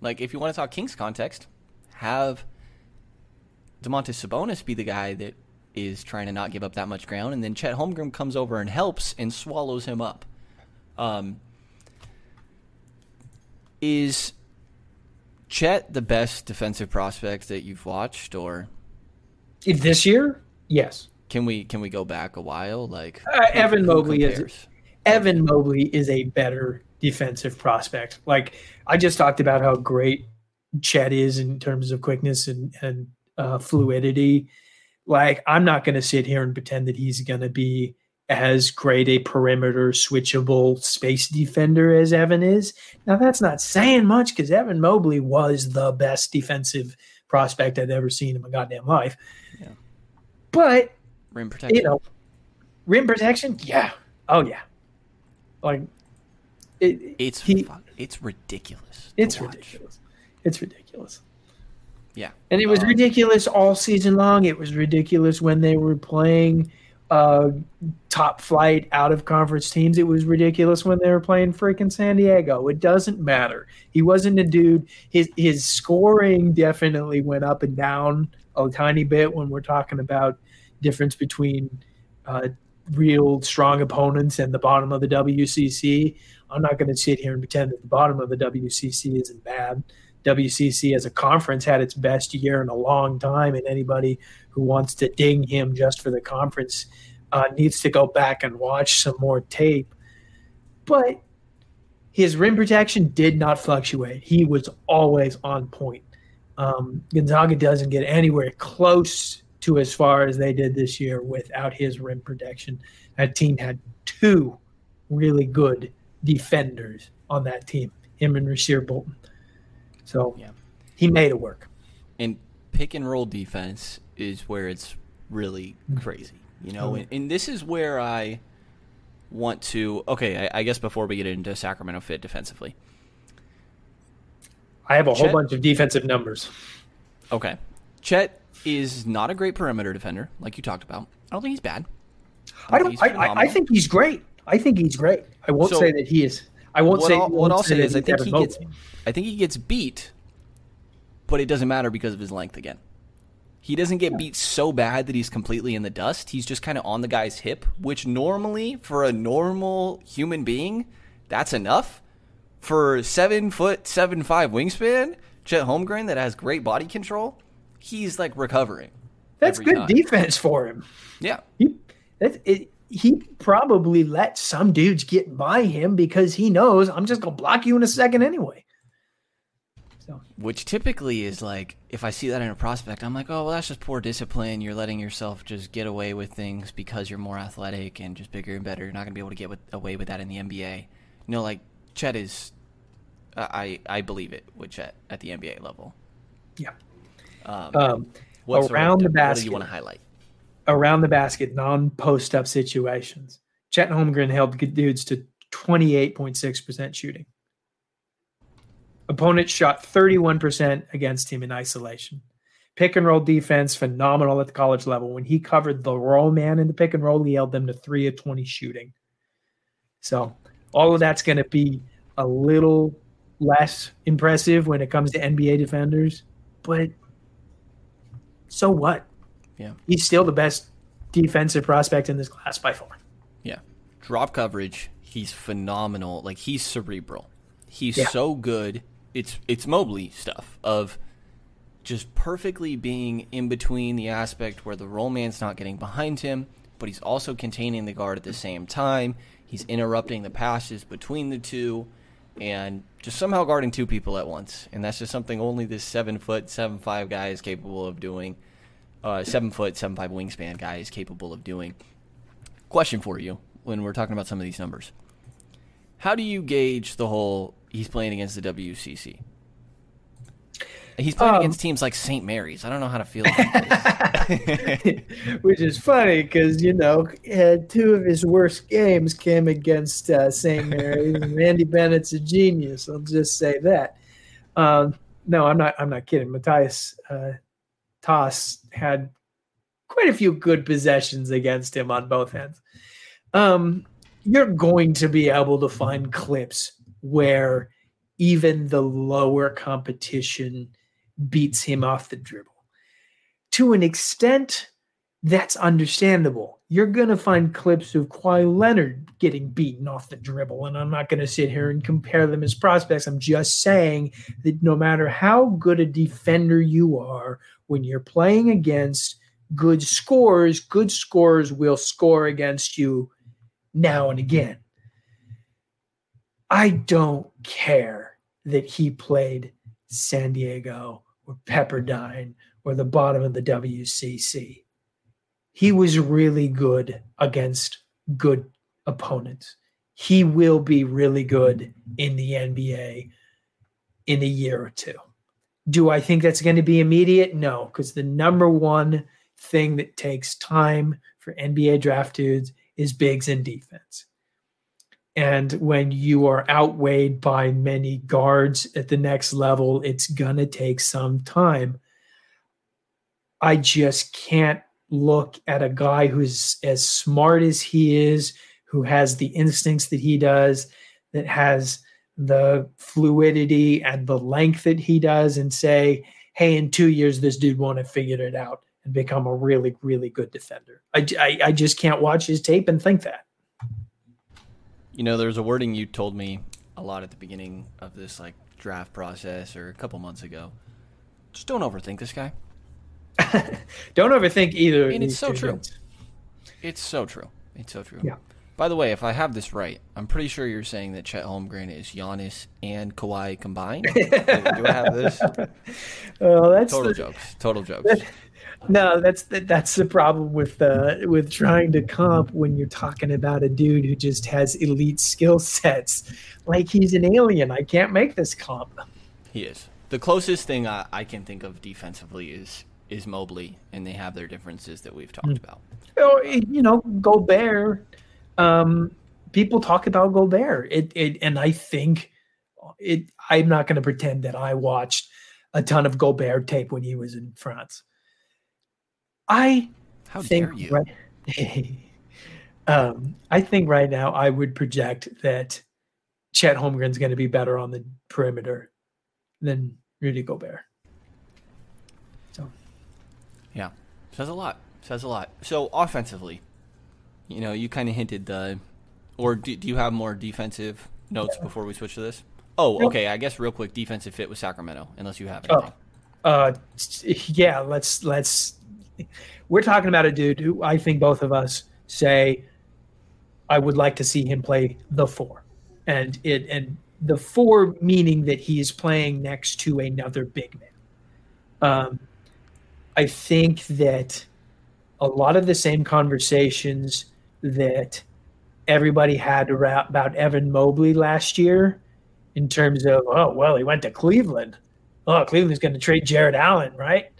Like if you want to talk Kings context, have Domantas Sabonis be the guy that is trying to not give up that much ground, and then Chet Holmgren comes over and helps and swallows him up. Um, is Chet the best defensive prospect that you've watched, or this year, yes. can we can we go back a while? Like Uh, Evan who Mobley is? Evan Mobley is a better defensive prospect. Like I just talked about how great Chet is in terms of quickness and and uh, fluidity. Like I'm not going to sit here and pretend that he's going to be as great a perimeter switchable space defender as Evan is. Now that's not saying much because Evan Mobley was the best defensive prospect I'd ever seen in my goddamn life. Yeah. But rim protection. you know, rim protection, yeah, oh yeah, like it, it's he- it's ridiculous. it's ridiculous. It's ridiculous, Yeah, and it was Um, ridiculous all season long. It was ridiculous when they were playing uh, top flight out of conference teams. It was ridiculous when they were playing freaking San Diego. It doesn't matter. He wasn't a dude. His his scoring definitely went up and down a tiny bit when we're talking about difference between uh, real strong opponents and the bottom of the WCC. I'm not going to sit here and pretend that the bottom of the WCC isn't bad. WCC as a conference had its best year in a long time, and anybody who wants to ding him just for the conference uh, needs to go back and watch some more tape. But his rim protection did not fluctuate. He was always on point. Um, Gonzaga doesn't get anywhere close to as far as they did this year without his rim protection. That team had two really good defenders on that team, him and Rasir Bolton. So Yeah. he made it work. and pick and roll defense is where it's really mm-hmm. crazy, you know. Oh. And, and this is where I want to. Okay, I, I guess before we get into Sacramento fit defensively, I have a whole bunch of defensive numbers. okay, Chet is not a great perimeter defender, like you talked about. I don't think he's bad. I think don't. he's I, I, I think he's great. I think he's great. I won't So, say that he is. I won't what say. I'll, what I'll say is, I think he gets, I think he gets beat, but it doesn't matter because of his length again. He doesn't get beat so bad that he's completely in the dust. He's just kind of on the guy's hip, which normally for a normal human being, that's enough. For seven foot seven five wingspan, Chet Holmgren that has great body control, he's like recovering. That's good time. defense for him. Yeah, He, that, it, he probably let some dudes get by him because he knows I'm just gonna block you in a second anyway. So which typically is like if I see that in a prospect, I'm like, oh well, that's just poor discipline. You're letting yourself just get away with things because you're more athletic and just bigger and better. You're not gonna be able to get with, away with that in the NBA. You know, like Chet is. I I believe it with Chet at the NBA level. yeah, Um, um, what sort of- around the basket. What do you want to highlight? around the basket, non-post up situations. Chet Holmgren held dudes to 28.6% shooting. Opponents shot 31% against him in isolation. Pick and roll defense, phenomenal at the college level. When he covered the roll man in the pick and roll, he held them to three of 20 shooting. So all of that's going to be a little less impressive when it comes to NBA defenders, but so what? Yeah. He's still the best defensive prospect in this class by far. Yeah. Drop coverage, he's phenomenal. Like he's cerebral. He's Yeah. so good. It's it's Mobley stuff of just perfectly being in between the aspect where the roll man's not getting behind him, but he's also containing the guard at the same time. He's interrupting the passes between the two and just somehow guarding two people at once. And that's just something only this seven foot, seven five guy is capable of doing. Uh, seven foot, seven five wingspan guy is capable of doing. Question for you when we're talking about some of these numbers. How do you gauge the whole he's playing against the WCC? He's playing Um, against teams like St. Mary's. I don't know how to feel about this. Which is funny because, you know, uh, two of his worst games came against uh, St. Mary's, and Randy Bennett's a genius. I'll just say that. Um, no, I'm not. I'm not kidding. Matthias uh, Tass had quite a few good possessions against him on both ends. Um, you're going to be able to find clips where even the lower competition beats him off the dribble. To an extent, that's understandable. You're going to find clips of Kawhi Leonard getting beaten off the dribble, and I'm not going to sit here and compare them as prospects. I'm just saying that no matter how good a defender you are, when you're playing against good scorers, good scorers will score against you now and again. I don't care that he played San Diego or Pepperdine or the bottom of the WCC. He was really good against good opponents. He will be really good in the NBA in a year or two. Do I think that's going to be immediate? No, because the number one thing that takes time for NBA draft dudes is bigs and defense. And when you are outweighed by many guards at the next level, it's going to take some time. I just can't look at a guy who's as smart as he is, who has the instincts that he does, that has the fluidity and the length that he does, and say, hey, in two years, this dude won't have figured it out and become a really, really good defender. I, I, I just can't watch his tape and think that. You know, there's a wording you told me a lot at the beginning of this like draft process or a couple months ago. Just don't overthink this guy. don't overthink either. And it's so true. It's so true. It's so true. Yeah. By the way, if I have this right, I'm pretty sure you're saying that Chet Holmgren is Giannis and Kawhi combined. do I have this? Well, that's total the, jokes. Total jokes. No, that's the, that's the problem with uh, with trying to comp when you're talking about a dude who just has elite skill sets. Like he's an alien. I can't make this comp. He is. The closest thing I, I can think of defensively is is Mobley, and they have their differences that we've talked mm. about. Oh, you know, Gobert. Um, people talk about Gobert. It, it, and I think it. I'm not going to pretend that I watched a ton of Gobert tape when he was in France. I how think dare you? Right, um, I think right now I would project that Chet Holmgren's going to be better on the perimeter than Rudy Gobert. So, yeah, says a lot. Says a lot. So offensively, you know, you kind of hinted the, or do, do you have more defensive notes yeah. before we switch to this? Oh, okay. I guess real quick, defensive fit with Sacramento, unless you have anything. Oh, uh, yeah. Let's let's we're talking about a dude who I think both of us say I would like to see him play the four, and it and the four meaning that he is playing next to another big man. Um, I think that a lot of the same conversations that everybody had about Evan Mobley last year, in terms of oh well he went to Cleveland, oh Cleveland's going to trade Jarrett Allen, right?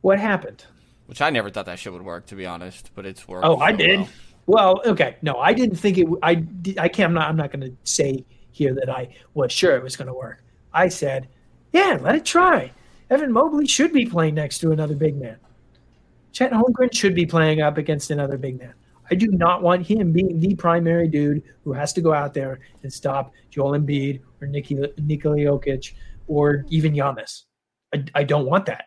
What happened? Which I never thought that shit would work, to be honest, but it's worked. Oh, I did. Well. well. okay, no, I didn't think it. I I can't. I'm not. I'm not going to say here that I was sure it was going to work. I said, yeah, let it try. Evan Mobley should be playing next to another big man. Chet Holmgren should be playing up against another big man. I do not want him being the primary dude who has to go out there and stop Joel Embiid or Nikola Jokic or even Giannis. I, I don't want that.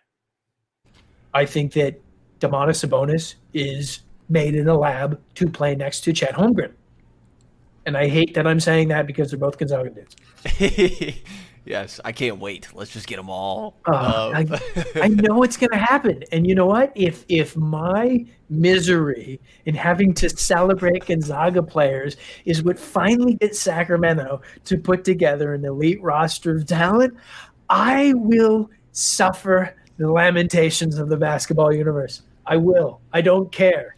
I think that Domantas Sabonis is made in a lab to play next to Chet Holmgren. And I hate that I'm saying that because they're both Gonzaga dudes. yes, I can't wait. Let's just get them all. Uh. I, I, know it's going to happen. And you know what? If if my misery in having to celebrate Gonzaga players is what finally gets Sacramento to put together an elite roster of talent, I will suffer the lamentations of the basketball universe. I will. I don't care.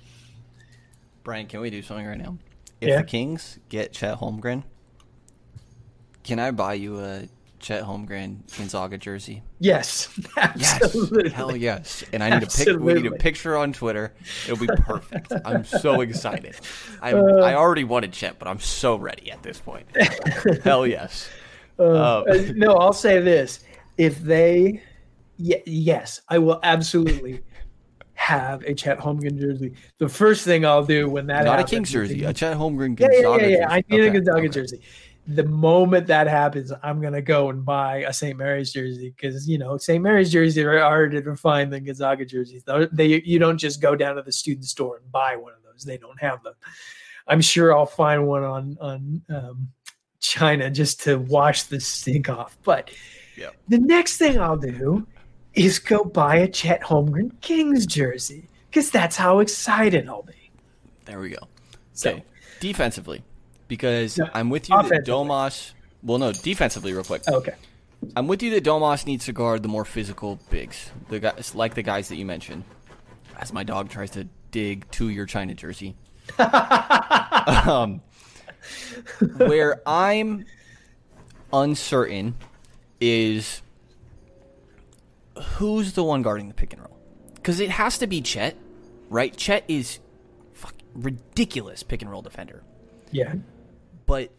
Brian, can we do something right now? If yeah. the Kings get Chet Holmgren, can I buy you a Chet Holmgren Gonzaga jersey? Yes, absolutely. Yes, hell yes. And I need absolutely. a pic. We need a picture on Twitter. It'll be perfect. I'm so excited. I uh, I already wanted Chet, but I'm so ready at this point. hell yes. Uh, uh, no, I'll say this: if they yes, I will absolutely have a Chet Holmgren jersey. The first thing I'll do when that not happens, a Kings jersey, a Chet Holmgren Gonzaga yeah, yeah, yeah, yeah. I need okay, a Gonzaga okay. jersey. the moment that happens, I'm gonna go and buy a St. Mary's jersey because you know St. Mary's jerseys are harder to find than Gonzaga jerseys. They you don't just go down to the student store and buy one of those; they don't have them. I'm sure I'll find one on on um, China just to wash the stink off. But the next thing I'll do is go buy a Chet Holmgren Kings jersey because that's how excited I'll be. There we go. So, okay, defensively, because no, I'm with you that Domas. Well, no, defensively, real quick. okay. I'm with you that Domas needs to guard the more physical bigs, the guys like the guys that you mentioned. As my dog tries to dig to your China jersey. um, where I'm uncertain is who's the one guarding the pick and roll? Because it has to be Chet, right? Chet is fuck ridiculous pick and roll defender. Yeah. But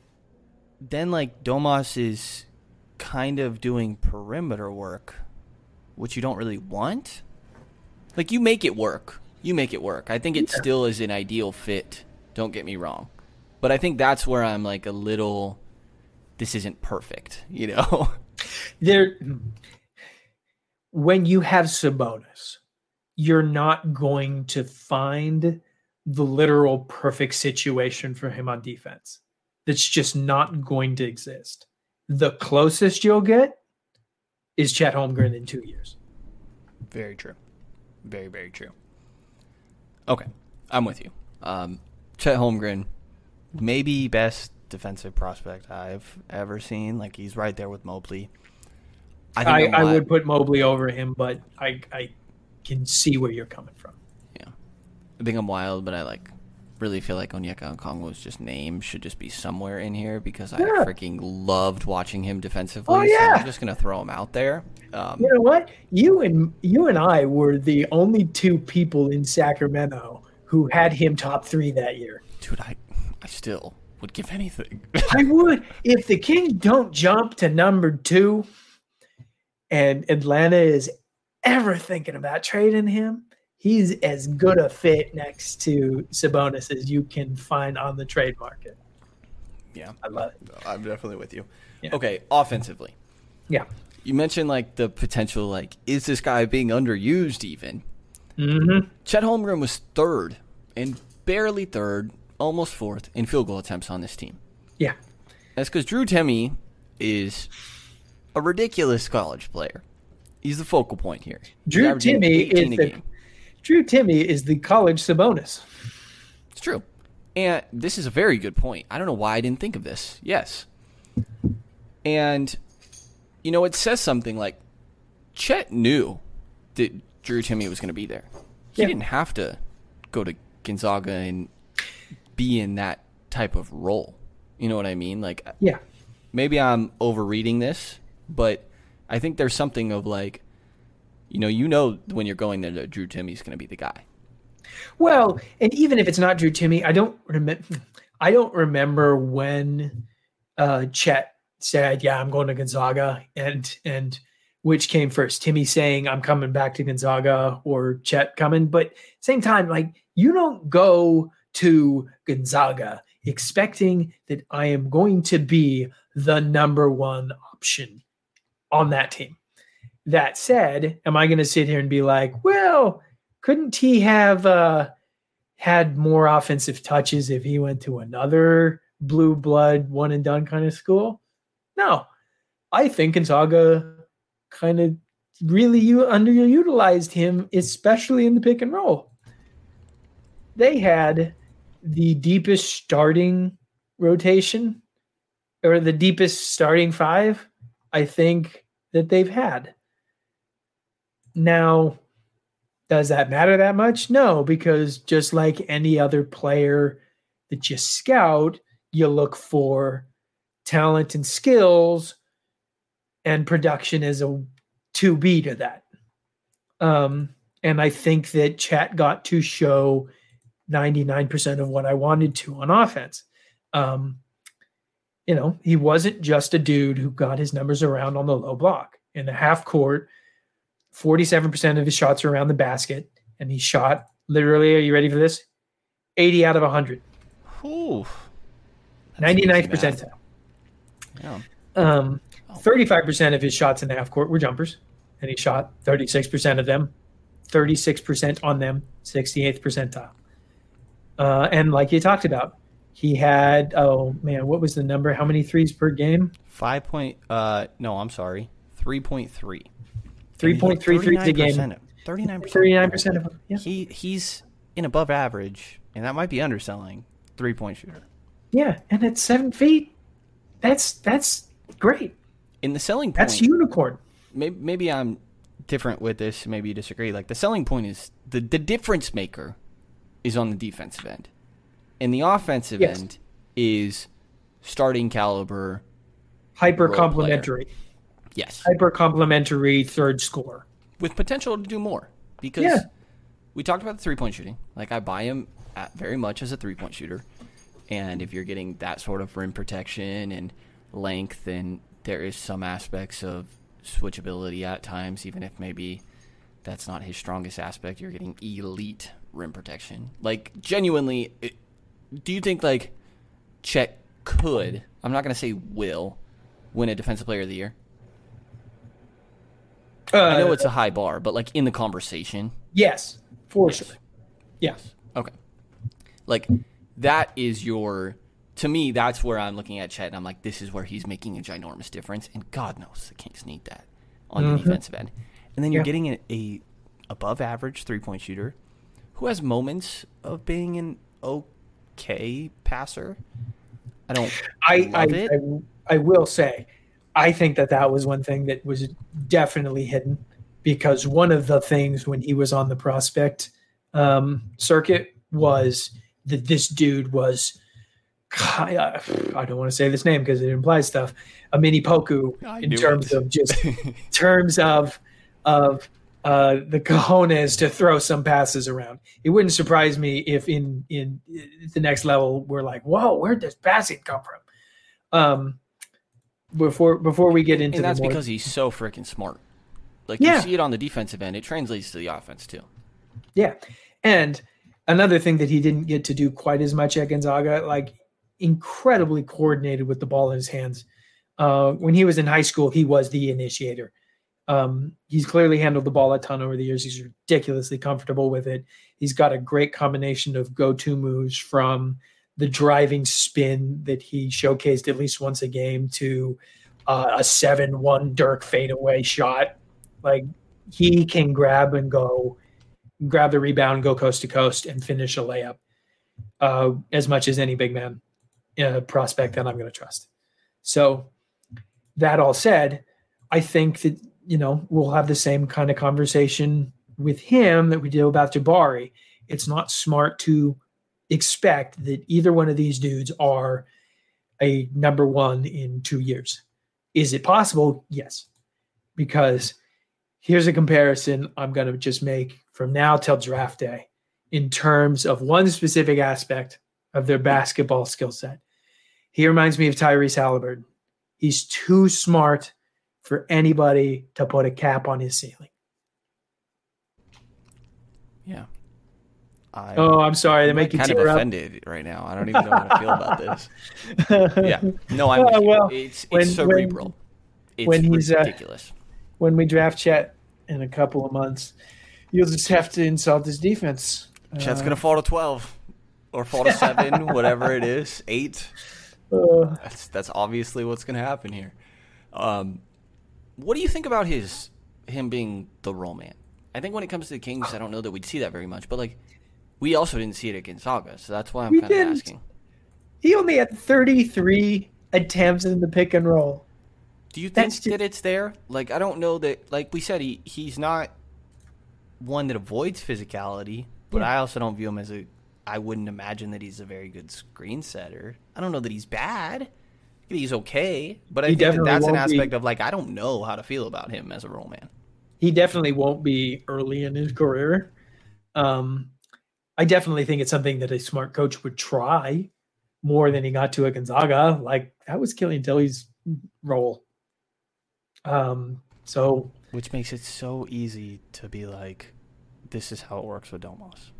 then, like, Domas is kind of doing perimeter work, which you don't really want. Like, you make it work. You make it work. I think it yeah. still is an ideal fit. Don't get me wrong. But I think that's where I'm like a little. This isn't perfect, you know? There when you have Sabonis, you're not going to find the literal perfect situation for him on defense. That's just not going to exist. The closest you'll get is Chet Holmgren in two years. Very true. Very, very true. Okay. I'm with you. Um, Chet Holmgren, maybe best defensive prospect I've ever seen. Like he's right there with Mobley. I, I, I would put Mobley over him, but I I can see where you're coming from. Yeah, I think I'm wild, but I like really feel like Onyeka Okongwu's just name should just be somewhere in here because I freaking loved watching him defensively. Oh yeah, so I'm just gonna throw him out there. Um, you know what? You and you and I were the only two people in Sacramento who had him top three that year. Dude, I I still would give anything. I would if the Kings don't jump to number two and Atlanta is ever thinking about trading him, he's as good a fit next to Sabonis as you can find on the trade market. Yeah, I love it. I'm definitely with you. Yeah. Okay, offensively. Yeah. You mentioned like the potential, like, is this guy being underused even? Mm-hmm. Chet Holmgren was third and barely third, almost fourth in field goal attempts on this team. Yeah. That's because Drew Timme is a ridiculous college player. He's the focal point here. Drew Timme is the game. Drew Timme is the college Sabonis. It's true. And this is a very good point. I don't know why I didn't think of this. Yes. And you know, it says something like Chet knew that Drew Timme was going to be there. He yeah. didn't have to go to Gonzaga and be in that type of role. You know what I mean? Like, yeah. Maybe I'm overreading this, but I think there's something of like, you know, you know when you're going there that Drew Timme's going to be the guy. Well, and even if it's not Drew Timme, I don't remember. I don't remember when uh, Chet said, "Yeah, I'm going to Gonzaga," and and which came first, Timme saying, "I'm coming back to Gonzaga," or Chet coming. But same time, like you don't go to Gonzaga expecting that I am going to be the number one option on that team. That said, am I going to sit here and be like, well, couldn't he have uh, had more offensive touches if he went to another blue blood one and done kind of school? No, I think Gonzaga kind of really underutilized him, especially in the pick and roll. They had the deepest starting rotation or the deepest starting five, I think, that they've had. Now, does that matter that much? No, because just like any other player that you scout, you look for talent and skills, and production is a to be to that. Um, and I think that Chet got to show 99% of what I wanted to on offense. Um, you know, he wasn't just a dude who got his numbers around on the low block. In the half court, 47% of his shots are around the basket, and he shot literally, are you ready for this? 80 out of 100. Ooh. 99th percentile. Yeah. Um, 35% of his shots in the half court were jumpers, and he shot 36% of them, 36% on them, 68th percentile. Uh, and like you talked about, he had oh man, what was the number? How many threes per game? Five point. Uh, no, I'm sorry, three point three. Three point three threes a game. Thirty nine percent. Thirty nine percent of them. Yeah. He he's in above average, and that might be underselling three point shooter. Yeah, and at seven feet, that's that's great. In the selling point, that's unicorn. Maybe maybe I'm different with this. Maybe you disagree. Like the selling point is the the difference maker is on the defensive end, and the offensive yes. end is starting caliber, hyper complementary. Yes, hyper complementary third score with potential to do more because yeah. we talked about the three point shooting. Like I buy him very much as a three point shooter, and if you're getting that sort of rim protection and length, and there is some aspects of switchability at times, even if maybe that's not his strongest aspect. You're getting elite rim protection. Like genuinely, it, do you think like Chet could? I'm not going to say will win a Defensive Player of the Year. Uh, I know it's a high bar, but like in the conversation. Yes, for yes. sure. Yes. Okay. Like that is your to me, that's where I'm looking at Chet, and I'm like, this is where he's making a ginormous difference, and God knows the Kings need that on mm-hmm. the defensive end. And then you're yeah. getting a, a, above average three point shooter who has moments of being an okay passer. I don't. I I, I, I will say, I think that that was one thing that was definitely hidden because one of the things when he was on the prospect um, circuit was that this dude was I, I don't want to say this name because it implies stuff. A mini Poku in terms it. of just terms of of uh, the cojones to throw some passes around. It wouldn't surprise me if in in the next level we're like, whoa, where does passing come from? Um, before before we get into and that's more... because he's so freaking smart. Like yeah. you see it on the defensive end, it translates to the offense too. Yeah, and another thing that he didn't get to do quite as much at Gonzaga, like incredibly coordinated with the ball in his hands. Uh, when he was in high school, he was the initiator. Um, he's clearly handled the ball a ton over the years. He's ridiculously comfortable with it. He's got a great combination of go-to moves from the driving spin that he showcased at least once a game to uh, a seven-one Dirk fadeaway shot. Like he can grab and go, grab the rebound, go coast to coast, and finish a layup uh, as much as any big man uh, prospect that I'm going to trust. So, that all said, I think that you know we'll have the same kind of conversation with him that we did about Jabari. It's not smart to expect that either one of these dudes are a number one in two years. Is it possible? Yes, because here's a comparison I'm going to just make from now till draft day in terms of one specific aspect of their basketball skill set. He reminds me of Tyrese Haliburton. He's too smart for anybody to put a cap on his ceiling. Yeah. I, oh, I'm sorry. They make you kind of offended up. right now. I don't even know how to feel about this. yeah. No, I'm. Uh, well, it's, it's when, cerebral. It's when he's uh, ridiculous. Uh, when we draft Chet in a couple of months, you'll just have to insult his defense. Chet's uh, gonna fall to twelve or fall to seven, whatever it is, eight. Uh, that's that's obviously what's going to happen here. Um, what do you think about his him being the roll man? I think when it comes to the Kings, I don't know that we'd see that very much, but like we also didn't see it against Saga, so that's why I'm kind of asking. He only had 33 attempts in the pick and roll. Do you think just... that it's there? Like I don't know that. Like we said, he he's not one that avoids physicality, but yeah. I also don't view him as a I wouldn't imagine that he's a very good screen setter. I don't know that he's bad. He's okay, but I he think that that's an aspect be, of like I don't know how to feel about him as a roll man. He definitely won't be early in his career. Um, I definitely think it's something that a smart coach would try more than he got to at Gonzaga. Like that was Killian Tillie's role. Um, so which makes it so easy to be like, this is how it works with Domas.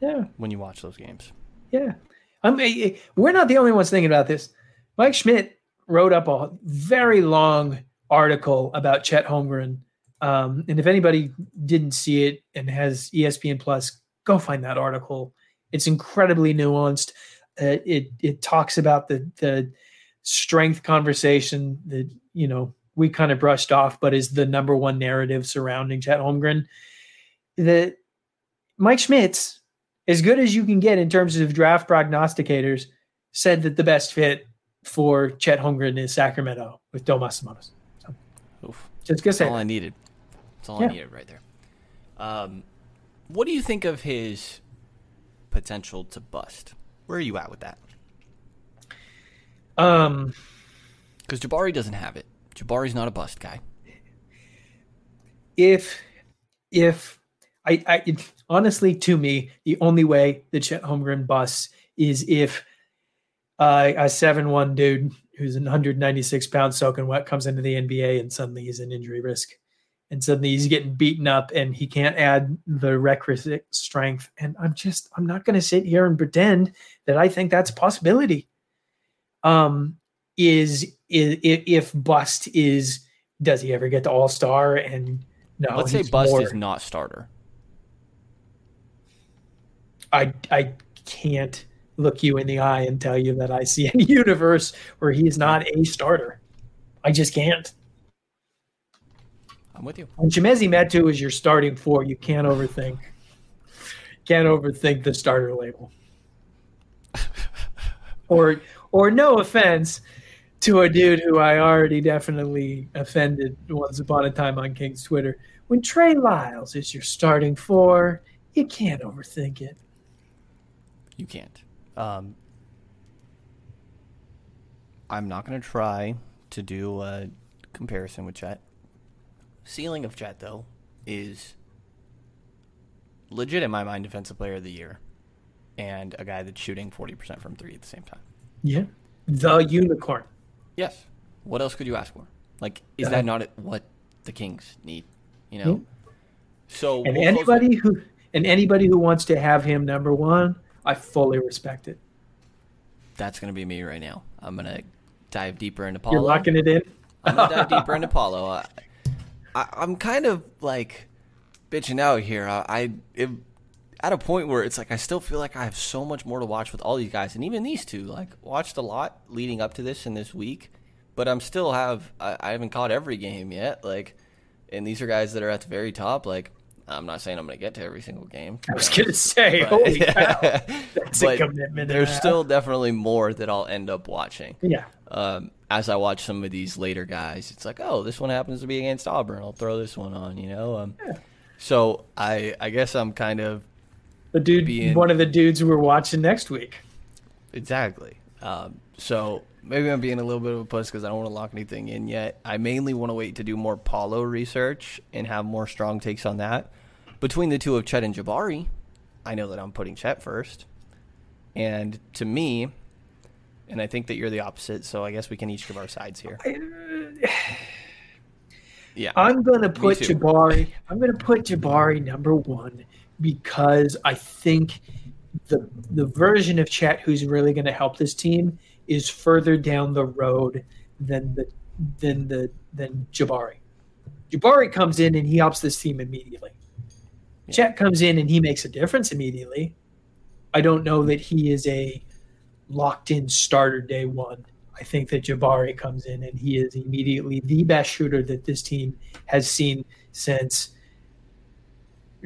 Yeah. When you watch those games. Yeah. I'm, we're not the only ones thinking about this. Mike Schmitz wrote up a very long article about Chet Holmgren. Um, and if anybody didn't see it and has ESPN Plus, go find that article. It's incredibly nuanced. Uh, it it talks about the the strength conversation that you know we kind of brushed off, but is the number one narrative surrounding Chet Holmgren. That Mike Schmitz, as good as you can get in terms of draft prognosticators, said that the best fit for Chet Holmgren in Sacramento with Domas Sabonis. So, Oof. just gonna say That's all that. I needed. That's all Yeah. I needed right there. Um, what do you think of his potential to bust? Where are you at with that? Um, Because Jabari doesn't have it. Jabari's not a bust guy. if if I, I it, honestly to me the only way that Chet Holmgren busts is if uh, a seven one dude who's an 196 pound soaking wet comes into the NBA and suddenly he's an injury risk and suddenly he's getting beaten up and he can't add the requisite strength and I'm just I'm not going to sit here and pretend that I think that's a possibility. Um, is is if bust is does he ever get to all star and no Let's say bust more- is not starter. I I can't look you in the eye and tell you that I see a universe where he's not a starter. I just can't. I'm with you. When Chimezie Metu is your starting four, you can't overthink. Can't overthink the starter label. or or no offense to a dude who I already definitely offended once upon a time on King's Twitter. When Trey Lyles is your starting four, you can't overthink it. You can't. Um, I'm not going to try to do a comparison with Chet. Ceiling of Chet, though, is legit in my mind defensive player of the year and a guy that's shooting 40% from three at the same time. Yeah. The unicorn. Yes. What else could you ask for? Like, is Uh, that not what the Kings need? You know? So, And we'll anybody who and anybody who wants to have him number one, I fully respect it. that's going to be me right now. I'm going to dive deeper into Paolo. You're locking it in. I'm gonna dive deeper into Paolo. I, I'm kind of like bitching out here. I, I am at a point where it's like I still feel like I have so much more to watch with all these guys, and even these two. Like watched a lot leading up to this and this week, but I'm still have I, I haven't caught every game yet. Like, and these are guys that are at the very top. Like, I'm not saying I'm gonna get to every single game. I was gonna say, But- holy cow. That's a commitment. There's still definitely more that I'll end up watching Yeah. um, as I watch some of these later guys, it's like, oh, this one happens to be against Auburn. I'll throw this one on, you know. Um, So I, I guess I'm kind of The dude being- one of the dudes we're watching next week. exactly. Um, so maybe I'm being a little bit of a puss because I don't want to lock anything in yet. I mainly want to wait to do more Paolo research and have more strong takes on that. Between the two of Chet and Jabari, I know that I'm putting Chet first, and to me, and I think that you're the opposite. So I guess we can each give our sides here. Uh, yeah. I'm gonna put. Jabari. I'm gonna put Jabari number one because I think the the version of Chet who's really gonna help this team is further down the road than the than the than Jabari. Jabari comes in and he helps this team immediately. Chet comes in and he makes a difference immediately. I don't know that he is a locked in starter day one. I think that Jabari comes in and he is immediately the best shooter that this team has seen since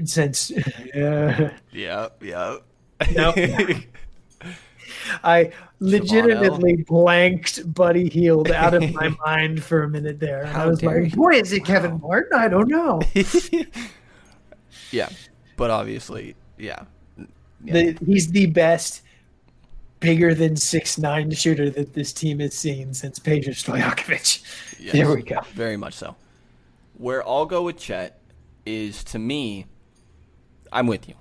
since uh, Yeah, yeah. No. I legitimately blanked Buddy Hield out of my mind for a minute there. And I was like, you. boy, is it Kevin Martin? I don't know. Yeah, but obviously, yeah. yeah. The, he's the best bigger than six nine shooter that this team has seen since Peja Stojakovic. Yes, There we go. Very much so. Where I'll go with Chet is to me, I'm with you.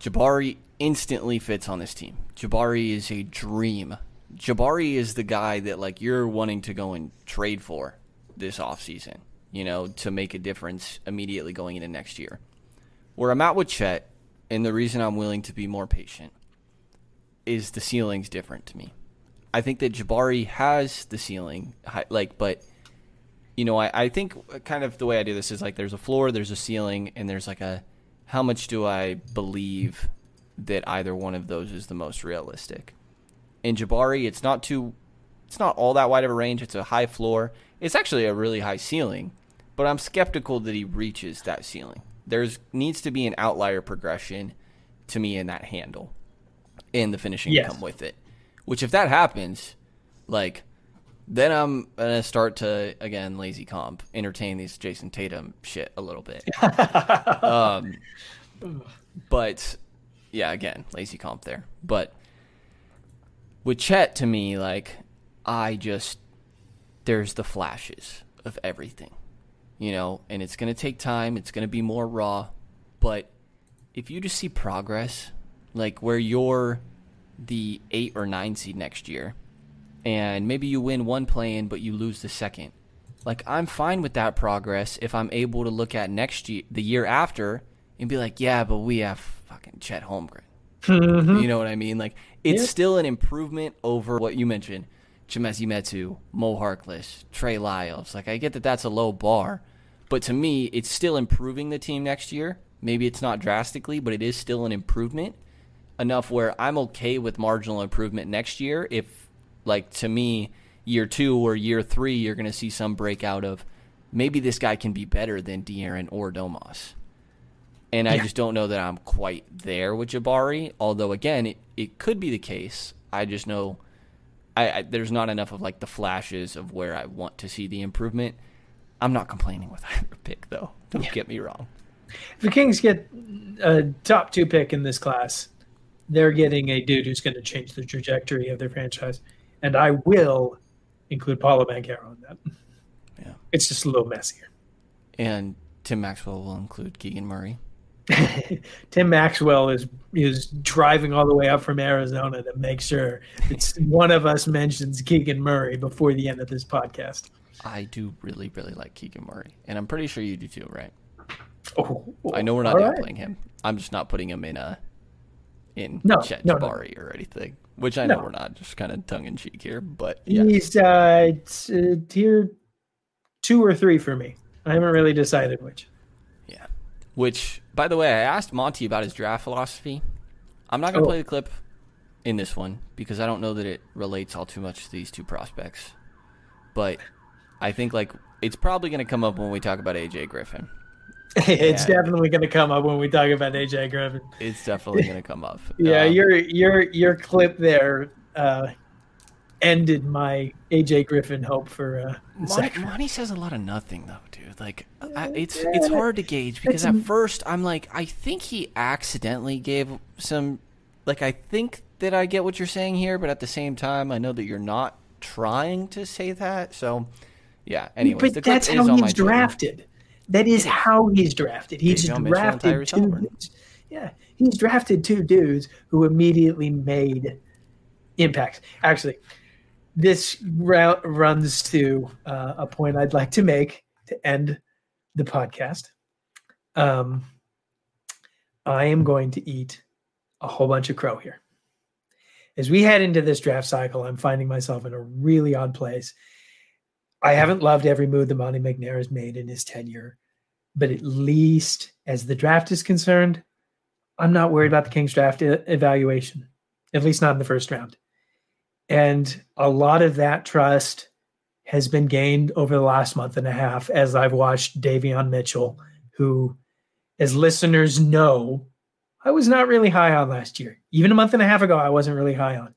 Jabari instantly fits on this team. Jabari is a dream. Jabari is the guy that like you're wanting to go and trade for this offseason, you know, to make a difference immediately going into next year. Where I'm at with Chet, and the reason I'm willing to be more patient is the ceiling's different to me. I think that Jabari has the ceiling, like, but you know, I, I think kind of the way I do this is like there's a floor, there's a ceiling, and there's like a how much do I believe that either one of those is the most realistic. In Jabari, it's not too, it's not all that wide of a range. It's a high floor. It's actually a really high ceiling, but I'm skeptical that he reaches that ceiling. There's needs to be an outlier progression to me in that handle, and the finishing yes. come with it. Which, if that happens, like, then I'm gonna start to again lazy comp, entertain these Jayson Tatum shit a little bit. um, but yeah, again, lazy comp there. But with Chet, to me, like, I just there's the flashes of everything, you know, and it's gonna take time. It's gonna be more raw, but if you just see progress, like where you're the eight or nine seed next year, and maybe you win one play-in but you lose the second. Like I'm fine with that progress if I'm able to look at next year, the year after, and be like, yeah, but we have fucking Chet Holmgren. Mm-hmm. You know what I mean? Like it's yeah. still an improvement over what you mentioned, Chimezie Metu, Mo Harkless, Trey Lyles. Like I get that that's a low bar, but to me, it's still improving the team next year. Maybe it's not drastically, but it is still an improvement enough where I'm okay with marginal improvement next year if like to me year 2 or year 3 you're going to see some breakout of maybe this guy can be better than De'Aaron or Domas. And yeah. I just don't know that I'm quite there with Jabari. Although again, it, it could be the case. I just know I, I, there's not enough of like the flashes of where I want to see the improvement. I'm not complaining with either pick though. Don't yeah. get me wrong. If the Kings get a top two pick in this class, they're getting a dude who's going to change the trajectory of their franchise, and I will include Paolo Banchero in that. Yeah, it's just a little messier. And Tim Maxwell will include Keegan Murray. Tim Maxwell is is driving all the way up from Arizona to make sure it's one of us mentions Keegan Murray before the end of this podcast. I do really, really like Keegan Murray, and I'm pretty sure you do too, right? Oh, I know we're not right. playing him. I'm just not putting him in a in no, Chet no, Jabari no. or anything. Which I know no. we're not, just kind of tongue in cheek here, but yeah. he's uh, uh, tier two or three for me. I haven't really decided which. Yeah. Which, by the way, I asked Monty about his draft philosophy. I'm not gonna oh. play the clip in this one because I don't know that it relates all too much to these two prospects. But I think like it's probably gonna come up when we talk about AJ Griffin. it's yeah. definitely going to come up when we talk about AJ Griffin. It's definitely going to come up. yeah, um, your your your clip there uh, ended my AJ Griffin hope for. Uh, Monty, Monty says a lot of nothing though, dude. Like I, it's yeah, it's hard to gauge because at first I'm like I think he accidentally gave some. Like I think that I get what you're saying here, but at the same time I know that you're not trying to say that. So yeah. Anyways, but that's how he's drafted. That is how he's drafted. He's drafted two dudes. Yeah, he's drafted two dudes who immediately made impacts. Actually, this route runs to uh, a point I'd like to make to end the podcast. Um, I am going to eat a whole bunch of crow here. As we head into this draft cycle, I'm finding myself in a really odd place. I haven't loved every move that Monte McNair has made in his tenure but at least as the draft is concerned, I'm not worried about the Kings draft evaluation, at least not in the first round. And a lot of that trust has been gained over the last month and a half as I've watched Davion Mitchell, who, as listeners know, I was not really high on last year. Even a month and a half ago, I wasn't really high on.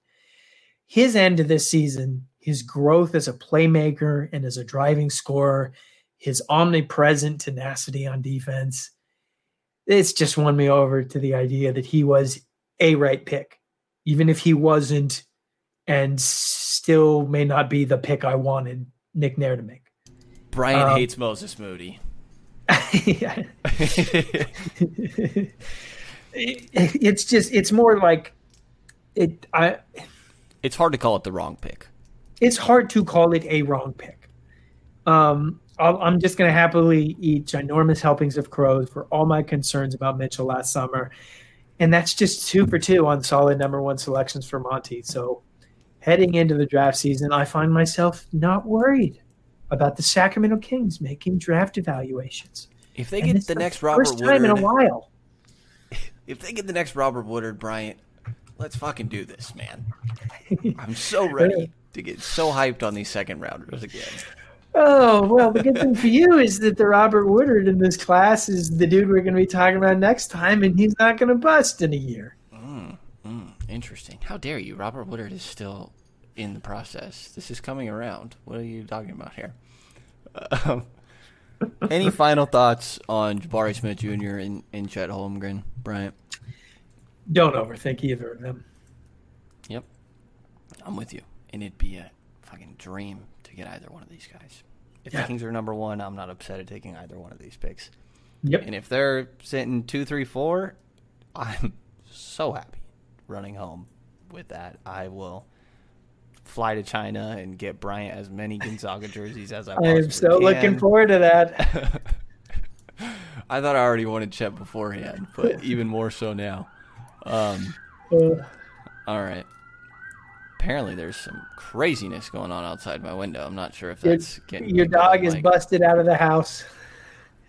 His end of this season, his growth as a playmaker and as a driving scorer, his omnipresent tenacity on defense. It's just won me over to the idea that he was a right pick, even if he wasn't, and still may not be the pick I wanted McNair to make. Brian um, hates Moses Moody. it's just it's more like it I it's hard to call it the wrong pick. It's hard to call it a wrong pick. Um i am just going to happily eat ginormous helpings of crows for all my concerns about Mitchell last summer. And that's just two for two on solid number one selections for Monty. So heading into the draft season, I find myself not worried about the Sacramento Kings making draft evaluations. If they get the next Robert first Woodard, time in a while. If they get the next Robert Woodard, Bryant, let's fucking do this, man. I'm so ready to get so hyped on these second rounders again. Oh well, the good thing for you is that the Robert Woodard in this class is the dude we're going to be talking about next time, and he's not going to bust in a year. Mm, mm, interesting. How dare you? Robert Woodard is still in the process. This is coming around. What are you talking about here? Um, any final thoughts on Jabari Smith Jr. and, and Chet Holmgren, Bryant? Don't overthink either of them. Yep, I'm with you, and it'd be a fucking dream to get either one of these guys. If Yeah. the Kings are number one, I'm not upset at taking either one of these picks. Yep. And if they're sitting two, three, four, I'm so happy running home with that. I will fly to China and get Bryant as many Gonzaga jerseys as I I am so looking forward to that. I thought I already wanted Chet beforehand, but even more so now. Um, Uh, all right. Apparently, there's some craziness going on outside my window. I'm not sure if your, that's getting your dog is mic. busted out of the house.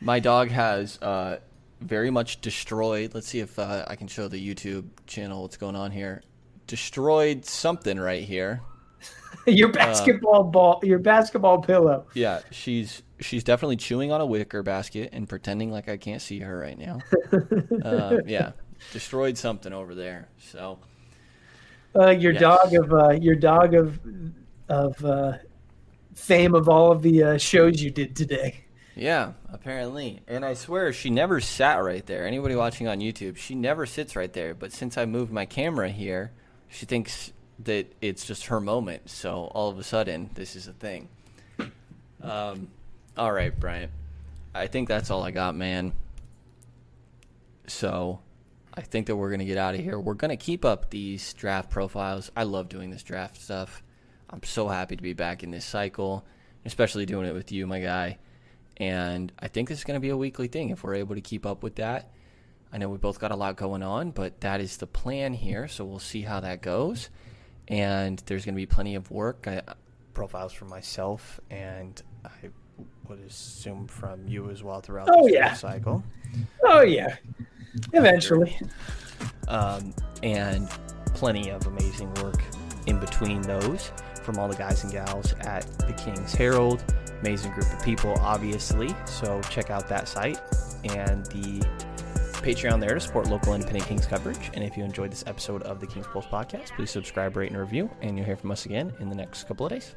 My dog has uh, very much destroyed. Let's see if uh, I can show the YouTube channel what's going on here. Destroyed something right here. your basketball ball, your basketball pillow. Yeah, she's she's definitely chewing on a wicker basket and pretending like I can't see her right now. uh, yeah, destroyed something over there. So Uh, your Yes. dog of uh, your dog of of uh, fame of all of the uh, shows you did today. yeah, apparently. And I swear she never sat right there. Anybody watching on YouTube, she never sits right there. But since I moved my camera here, she thinks that it's just her moment. So all of a sudden, this is a thing. Um, all right, Bryant. I think that's all I got, man. So I think that we're going to get out of here. We're going to keep up these draft profiles. I love doing this draft stuff. I'm so happy to be back in this cycle, especially doing it with you, my guy. And I think this is going to be a weekly thing if we're able to keep up with that. I know we both got a lot going on, but that is the plan here. So we'll see how that goes. And there's going to be plenty of work. I, uh, profiles for myself, and I would assume from you as well throughout Oh, this yeah. cycle. Oh um, yeah, eventually. um, and plenty of amazing work in between those from all the guys and gals at the King's Herald. Amazing group of people, obviously. So check out that site and the Patreon there to support local independent Kings coverage. And if you enjoyed this episode of the Kings Pulse podcast, please subscribe, rate, and review. And you'll hear from us again in the next couple of days.